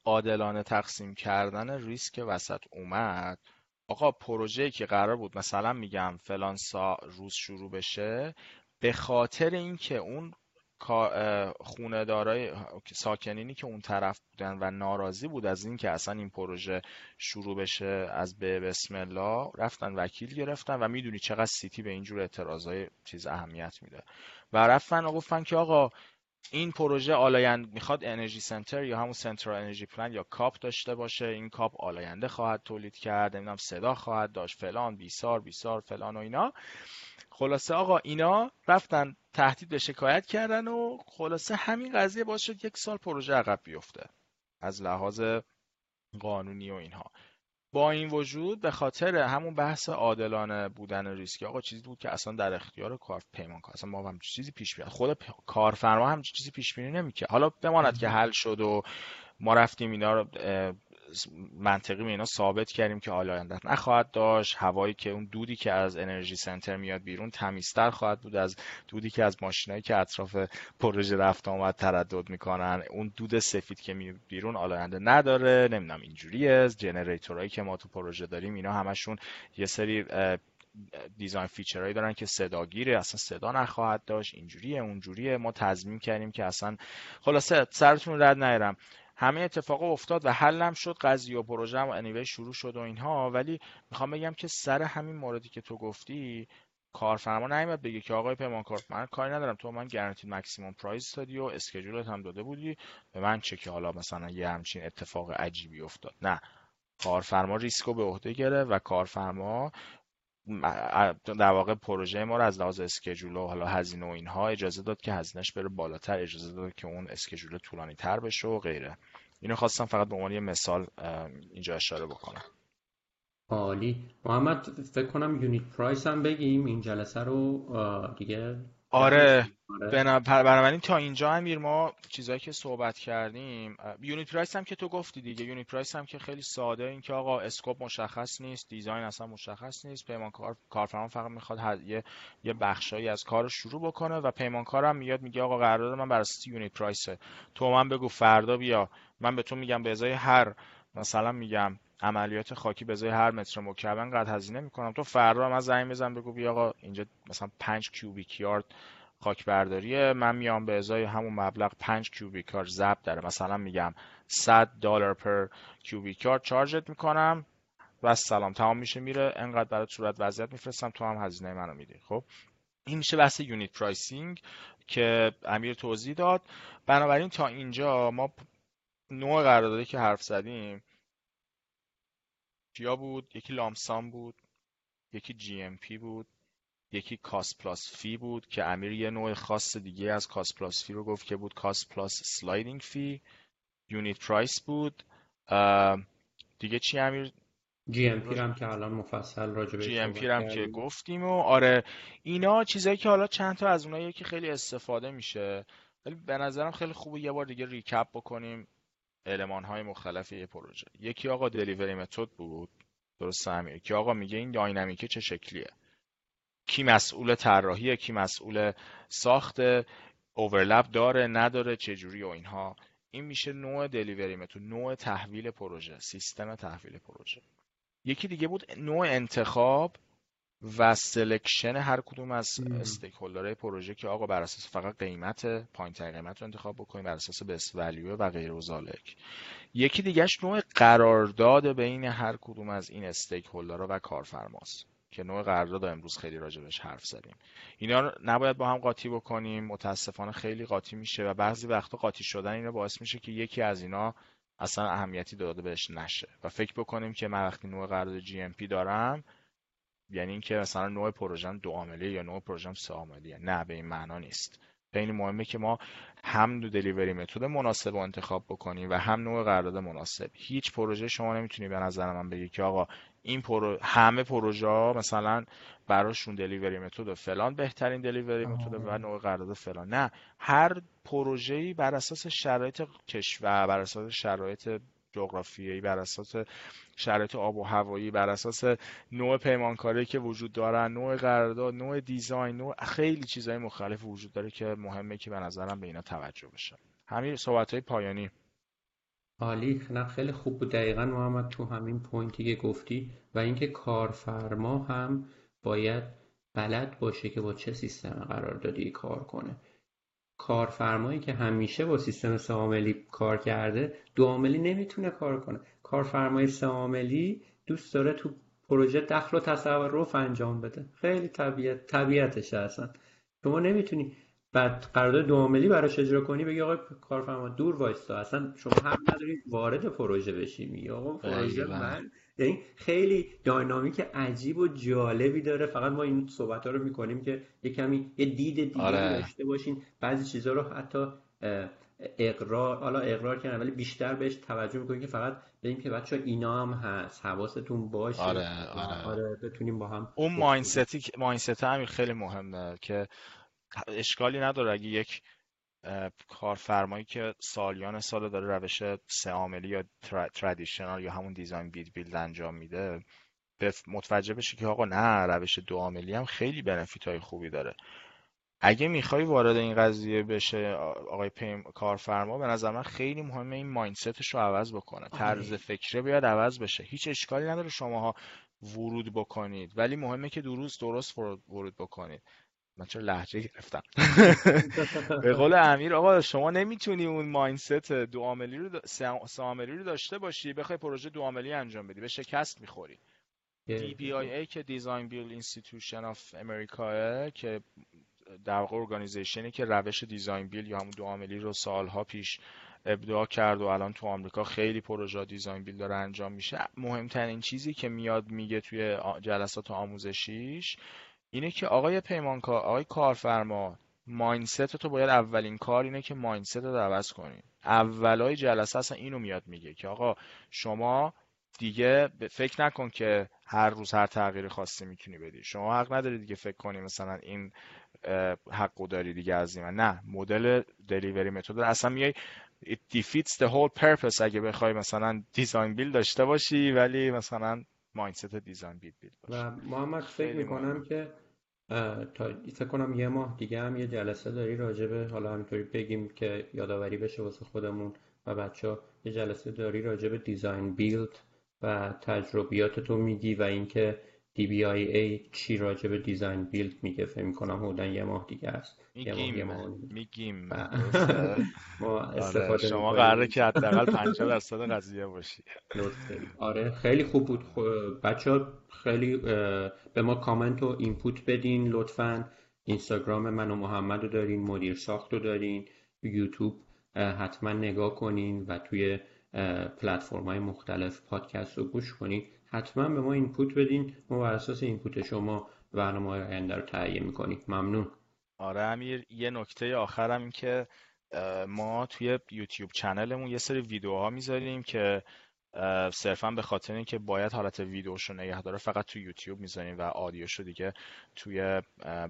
عادلانه تقسیم کردن ریسک وسط اومد. آقا پروژه که قرار بود مثلا میگم فلان سا روز شروع بشه به خاطر اینکه اون خونه دارای ساکنینی که اون طرف بودن و ناراضی بود از اینکه اصلا این پروژه شروع بشه از به بسم الله رفتن وکیل گرفتن و می‌دونی چقدر سیتی به اینجور اعتراضای چیز اهمیت میده. و رفتن و گفتن که آقا این پروژه آلاینده می‌خواد energy center یا همون central energy plant یا کاپ داشته باشه. این کاپ آلاینده خواهد تولید کرد. نمی‌دونم صدا خواهد داشت فلان بیسار بیسار فلان و اینا. خلاصه آقا اینا رفتن تهدید به شکایت کردن و خلاصه همین قضیه باعث شد یک سال پروژه عقب بیفته از لحاظ قانونی و اینها. با این وجود به خاطر همون بحث عادلانه بودن ریسک آقا چیزی بود که اصلا در اختیار کار پیمان کار اصلا ما هم چیزی پیش بیاد خود کارفرما هم چیزی پیش بینی نمی‌کرد. حالا بماند که حل شد و ما رفتیم اینا رو منطقی به اینا ثابت کردیم که آلاینده نخواهد داشت. هوایی که اون دودی که از energy center میاد بیرون تمیزتر خواهد بود از دودی که از ماشینایی که اطراف پروژه رفت آمد تردد می‌کنن. اون دود سفید که میاد بیرون آلاینده نداره. نمی‌دونم اینجوریه. generator هایی که ما تو پروژه داریم اینا همشون یه سری design feature هایی دارن که صداگیره. اصلا صدا نخواهد داشت. اینجوریه اونجوریه. ما تضمین کردیم که اصلا خلاصه سرتون رو درد نیارم همه اتفاق افتاد و حلم شد قضیه و پروژه هم anyway شروع شد و اینها. ولی می‌خوام بگم که سر همین موردی که تو گفتی کارفرما نیومد بگه که آقای پیمانکار من کاری ندارم. تو من guaranteed maximum price دادی و schedule ت هم داده بودی. به من چه که حالا مثلا یه همچین اتفاق عجیبی افتاد. نه. کارفرما ریسکو به عهده گرفت و کارفرما در واقع پروژه ما رو از لحاظ schedule و حالا هزینه و اینها اجازه داد که هزینهش بره بالاتر اجازه داد که اون schedule طولانی تر بشه و غیره. اینو خواستم فقط به عنوان یه مثال اینجا اشاره بکنم. عالی. محمد فکر کنم unit price هم بگیم این جلسه رو دیگه آره, آره. بنابراین تا اینجا امیر ما چیزایی که صحبت کردیم unit price هم که تو گفتی دیگه. unit price هم که خیلی ساده این که آقا scope مشخص نیست design اصلا مشخص نیست. پیمانکار کارفرما فقط می‌خواد یه یه بخشایی از کار رو شروع بکنه و پیمانکار هم میاد میگه آقا قرارداد من بر اساس unit price ه. تو من بگو فردا بیا. من به تو میگم به ازای هر مثلا میگم عملیات خاکی به هر متر مکعب انقدر هزینه می‌کنم. تو فردا من زنگ بزن بگو بیا آقا اینجا مثلا 5 کیوبیک یارد خاک برداریه. من میام به ازای همون مبلغ 5 کیوبیک یارد ضبط داره. مثلا میگم 100 دلار پر کیوبیک یارد چارجت می‌کنم و سلام. تمام میشه میره. انقدر برای صورت وضعیت میفرستم. تو هم هزینه منو میدی. خب؟ این میشه بحث unit pricing که امیر توضیح داد. بنابراین تا اینجا ما نوع قراردادی که حرف زدیم کیا بود یکی lump sum بود یکی GMP بود یکی cost plus fee بود که امیر یه نوع خاص دیگه از cost plus fee رو گفت که بود cost plus sliding fee. unit price بود. دیگه چی امیر؟ GMP هم که الان مفصل راجع GMP هم که گفتیم و آره اینا چیزایی که حالا چند تا از اونایی که خیلی استفاده میشه ولی به نظرم خیلی خوبه یه بار دیگه recap بکنیم. المان های مختلف یه پروژه. یکی آقا delivery method بود. درست همین که آقا میگه این dynamic ه چه شکلیه؟ کی مسئول طراحیه کی مسئول ساخت overlap داره نداره چه جوری و اینها. این میشه نوع delivery method نوع تحویل پروژه سیستم تحویل پروژه. یکی دیگه بود نوع انتخاب. و selection هر کدوم از stake پروژه که آقا بر اساس فقط قیمت پایین قیمت رو انتخاب بکنیم بر اساس best value و غیر و ذالک. یکی دیگهش نوع قرارداد بین هر کدوم از این stakeholder ها و کارفرماست که نوع قرارداد امروز خیلی راجبش حرف زدیم. اینا رو نباید با هم قاطی بکنیم متاسفانه خیلی قاطی میشه و بعضی وقتا قاطی شدن اینا باعث میشه که یکی از اینا اصلا اهمیتی داده بهش نشه. و فکر بکنیم که من وقتی نوع قرارداد GMP دارم یعنی اینکه مثلا نوع پروژه دو عاملی یا نوع پروژه سه عاملیه نه به این معنا نیست. خیلی مهمه که ما هم دو delivery method مناسب رو انتخاب بکنیم و هم نوع قرارداد مناسب. هیچ پروژه شما نمی‌تونی به نظر من بگی که آقا این پرو... همه پروژه ها مثلا براشون delivery method فلان بهترین delivery method و نوع قرارداد فلان. نه هر پروژه‌ای بر اساس شرایط کشور بر اساس شرایط جغرافیایی بر اساس شرایط آب و هوایی بر اساس نوع پیمانکاری که وجود دارن نوع قرارداد نوع دیزاین نوع خیلی چیزهای مختلف وجود داره که مهمه که به نظرم به اینا توجه بشه. همین صحبت های پایانی. عالی. نه خیلی خوب بود. دقیقا محمد تو همین پوینتی که گفتی و اینکه کارفرما هم باید بلد باشه که با چه سیستم قراردادی کار کنه. کارفرمایی که همیشه با سیستم سه کار کرده دو عاملی نمی‌تونه کار کنه. کارفرمای سه دوست داره تو پروژه دخل و تصرف انجام بده. خیلی طبیعت طبیعتشه اصلا شما نمی‌تونی بعد قرارداد دو عاملی براش اجرا کنی بگی آقا کارفرما دور وایستا. اصلا شما حق نداری وارد پروژه بشی. میگی آقا پروژه من یعنی خیلی داینامیک عجیب و جالبی داره. فقط ما این صحبت ها رو می‌کنیم که یه کمی یه دید دیگه آره. داشته باشین. بعضی چیزها رو حتی اقرار حالا اقرار کردن ولی بیشتر بهش توجه می‌کنیم که فقط ببینیم که بچه اینا هم هست. حواستون باشه. آره آره. آره بتونیم با هم اون ماینستی ماینست همین خیلی مهمه که اشکالی نداره اگه یک کارفرمایی که سالیان سال داره روش سه عاملی یا ترادیشنال یا همون دیزاین بیلد بیلد انجام میده متوجه بشه که آقا نه روش دو عاملی هم خیلی بنفیت های خوبی داره. اگه می‌خوای وارد این قضیه بشه آقای پیم کارفرما به نظر من خیلی مهمه این مایندستش رو عوض بکنه. طرز فکره بیاد عوض بشه. هیچ اشکالی نداره شماها ورود بکنید. ولی مهمه که درست درست ورود بکنید. من چرا لحجه گرفتم. به قول امیر آقا شما نمی‌تونی اون ماینست دو عاملی رو سه عاملی رو داشته باشی بخوای پروژه دو عاملی انجام بدی به شکست می‌خوری. DBIA که Design Build Institution of America که در واقع organization ی که روش design build یا همون دو عاملی رو سالها پیش ابداع کرد و الان تو آمریکا خیلی پروژه design build داره انجام میشه. مهمترین چیزی که میاد میگه توی جلسات آموزشیش اینه که آقای پیمانکار آقای کارفرما mindset تو باید اولین کار اینه که mindset رو عوض کنی. اولای جلسه اصلا اینو میاد میگه که آقا شما دیگه فکر نکن که هر روز هر تغییر خاصی می‌تونی بدی. شما حق نداری دیگه فکر کنی مثلا این حقو داری دیگه از این نه مدل دلیوری متد اصلا میای it defeats the whole purpose. اگه بخوای مثلا دیزاین بیل داشته باشی ولی مثلا مایندست دیزاین بیل بیل باشه و محمد فکر می‌کنم که تا فکر کنم یه ماه دیگه هم یه جلسه داری راجبه حالا همینطوری بگیم که یادآوری بشه واسه خودمون و بچه ها یه جلسه داری راجب design build و تجربیات تو میگی و اینکه DBIA چی راجع به design build میگه؟ فکر می‌کنم حدودا یه ماه دیگه است. میگیم. میگیم. ما آره، استفاده شما قراره که حداقل 50 درصد قضیه باشی. آره خیلی خوب بود. بچه خیلی به ما کامنت و input بدین لطفا. اینستاگرام من و محمد رو دارین مدیر ساخت رو دارین یوتیوب حتما نگاه کنین و توی پلتفرم های مختلف پادکست رو گوش کنین. حتما به ما اینپوت بدین. ما بر اساس input شما برنامه های آینده رو تهیه می‌کنیم. ممنون. آره امیر یه نکته آخرم این که ما توی یوتیوب channel مون یه سری ویدیوها می‌ذاریم که صرفا به خاطر اینکه باید حالت ویدیوشو نگه داره فقط توی یوتیوب می‌ذاریم و audio شو دیگه توی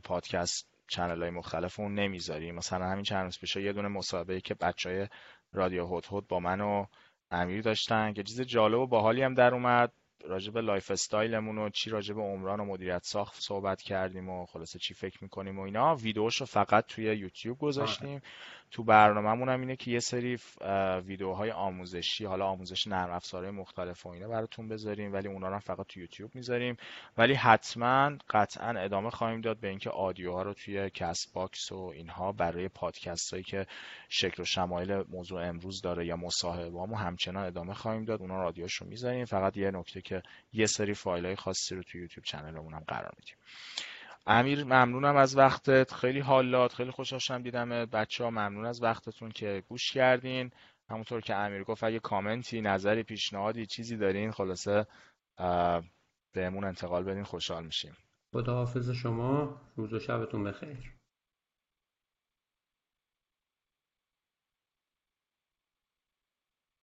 پادکست channel های مختلف اون نمی‌ذاریم. مثلا همین چند روز پیش یه دونه مصاحبه که بچه های رادیو هوت هوت با من و امیر داشتن که چیز جالب و باحالی هم در اومد. راجع به lifestyle مون و چی راجع به عمران و مدیریت ساخت صحبت کردیم و خلاصه چی فکر می‌کنیم و اینا. ویدیوشو فقط توی یوتیوب گذاشتیم. تو برنامه‌مون هم اینه که یه سری ویدیوهای آموزشی حالا آموزش نرم افزارهای مختلف و اینا براتون بذاریم ولی اونا رو فقط تو یوتیوب می‌ذاریم. ولی حتما قطعا ادامه خواهیم داد به اینکه audio ها رو توی CastBox و اینها برای پادکست هایی که شکل و شمایل موضوع امروز داره یا مصاحبه همچنان ادامه خواهیم داد. اونا audio شو می‌ذاریم. فقط یه نکته که یه سری فایل های خاصی رو تو یوتیوب channel مون هم قرار میدیم. امیر ممنونم از وقتت. خیلی حالات خیلی خوشحال دیدم بچه ها ممنون از وقتتون که گوش کردین. همونطور که امیر گفت اگه کامنتی نظری پیشنهادی چیزی دارین خلاصه بهمون انتقال بدین خوشحال میشیم. خدا حافظ شما. روز و شبتون بخیر.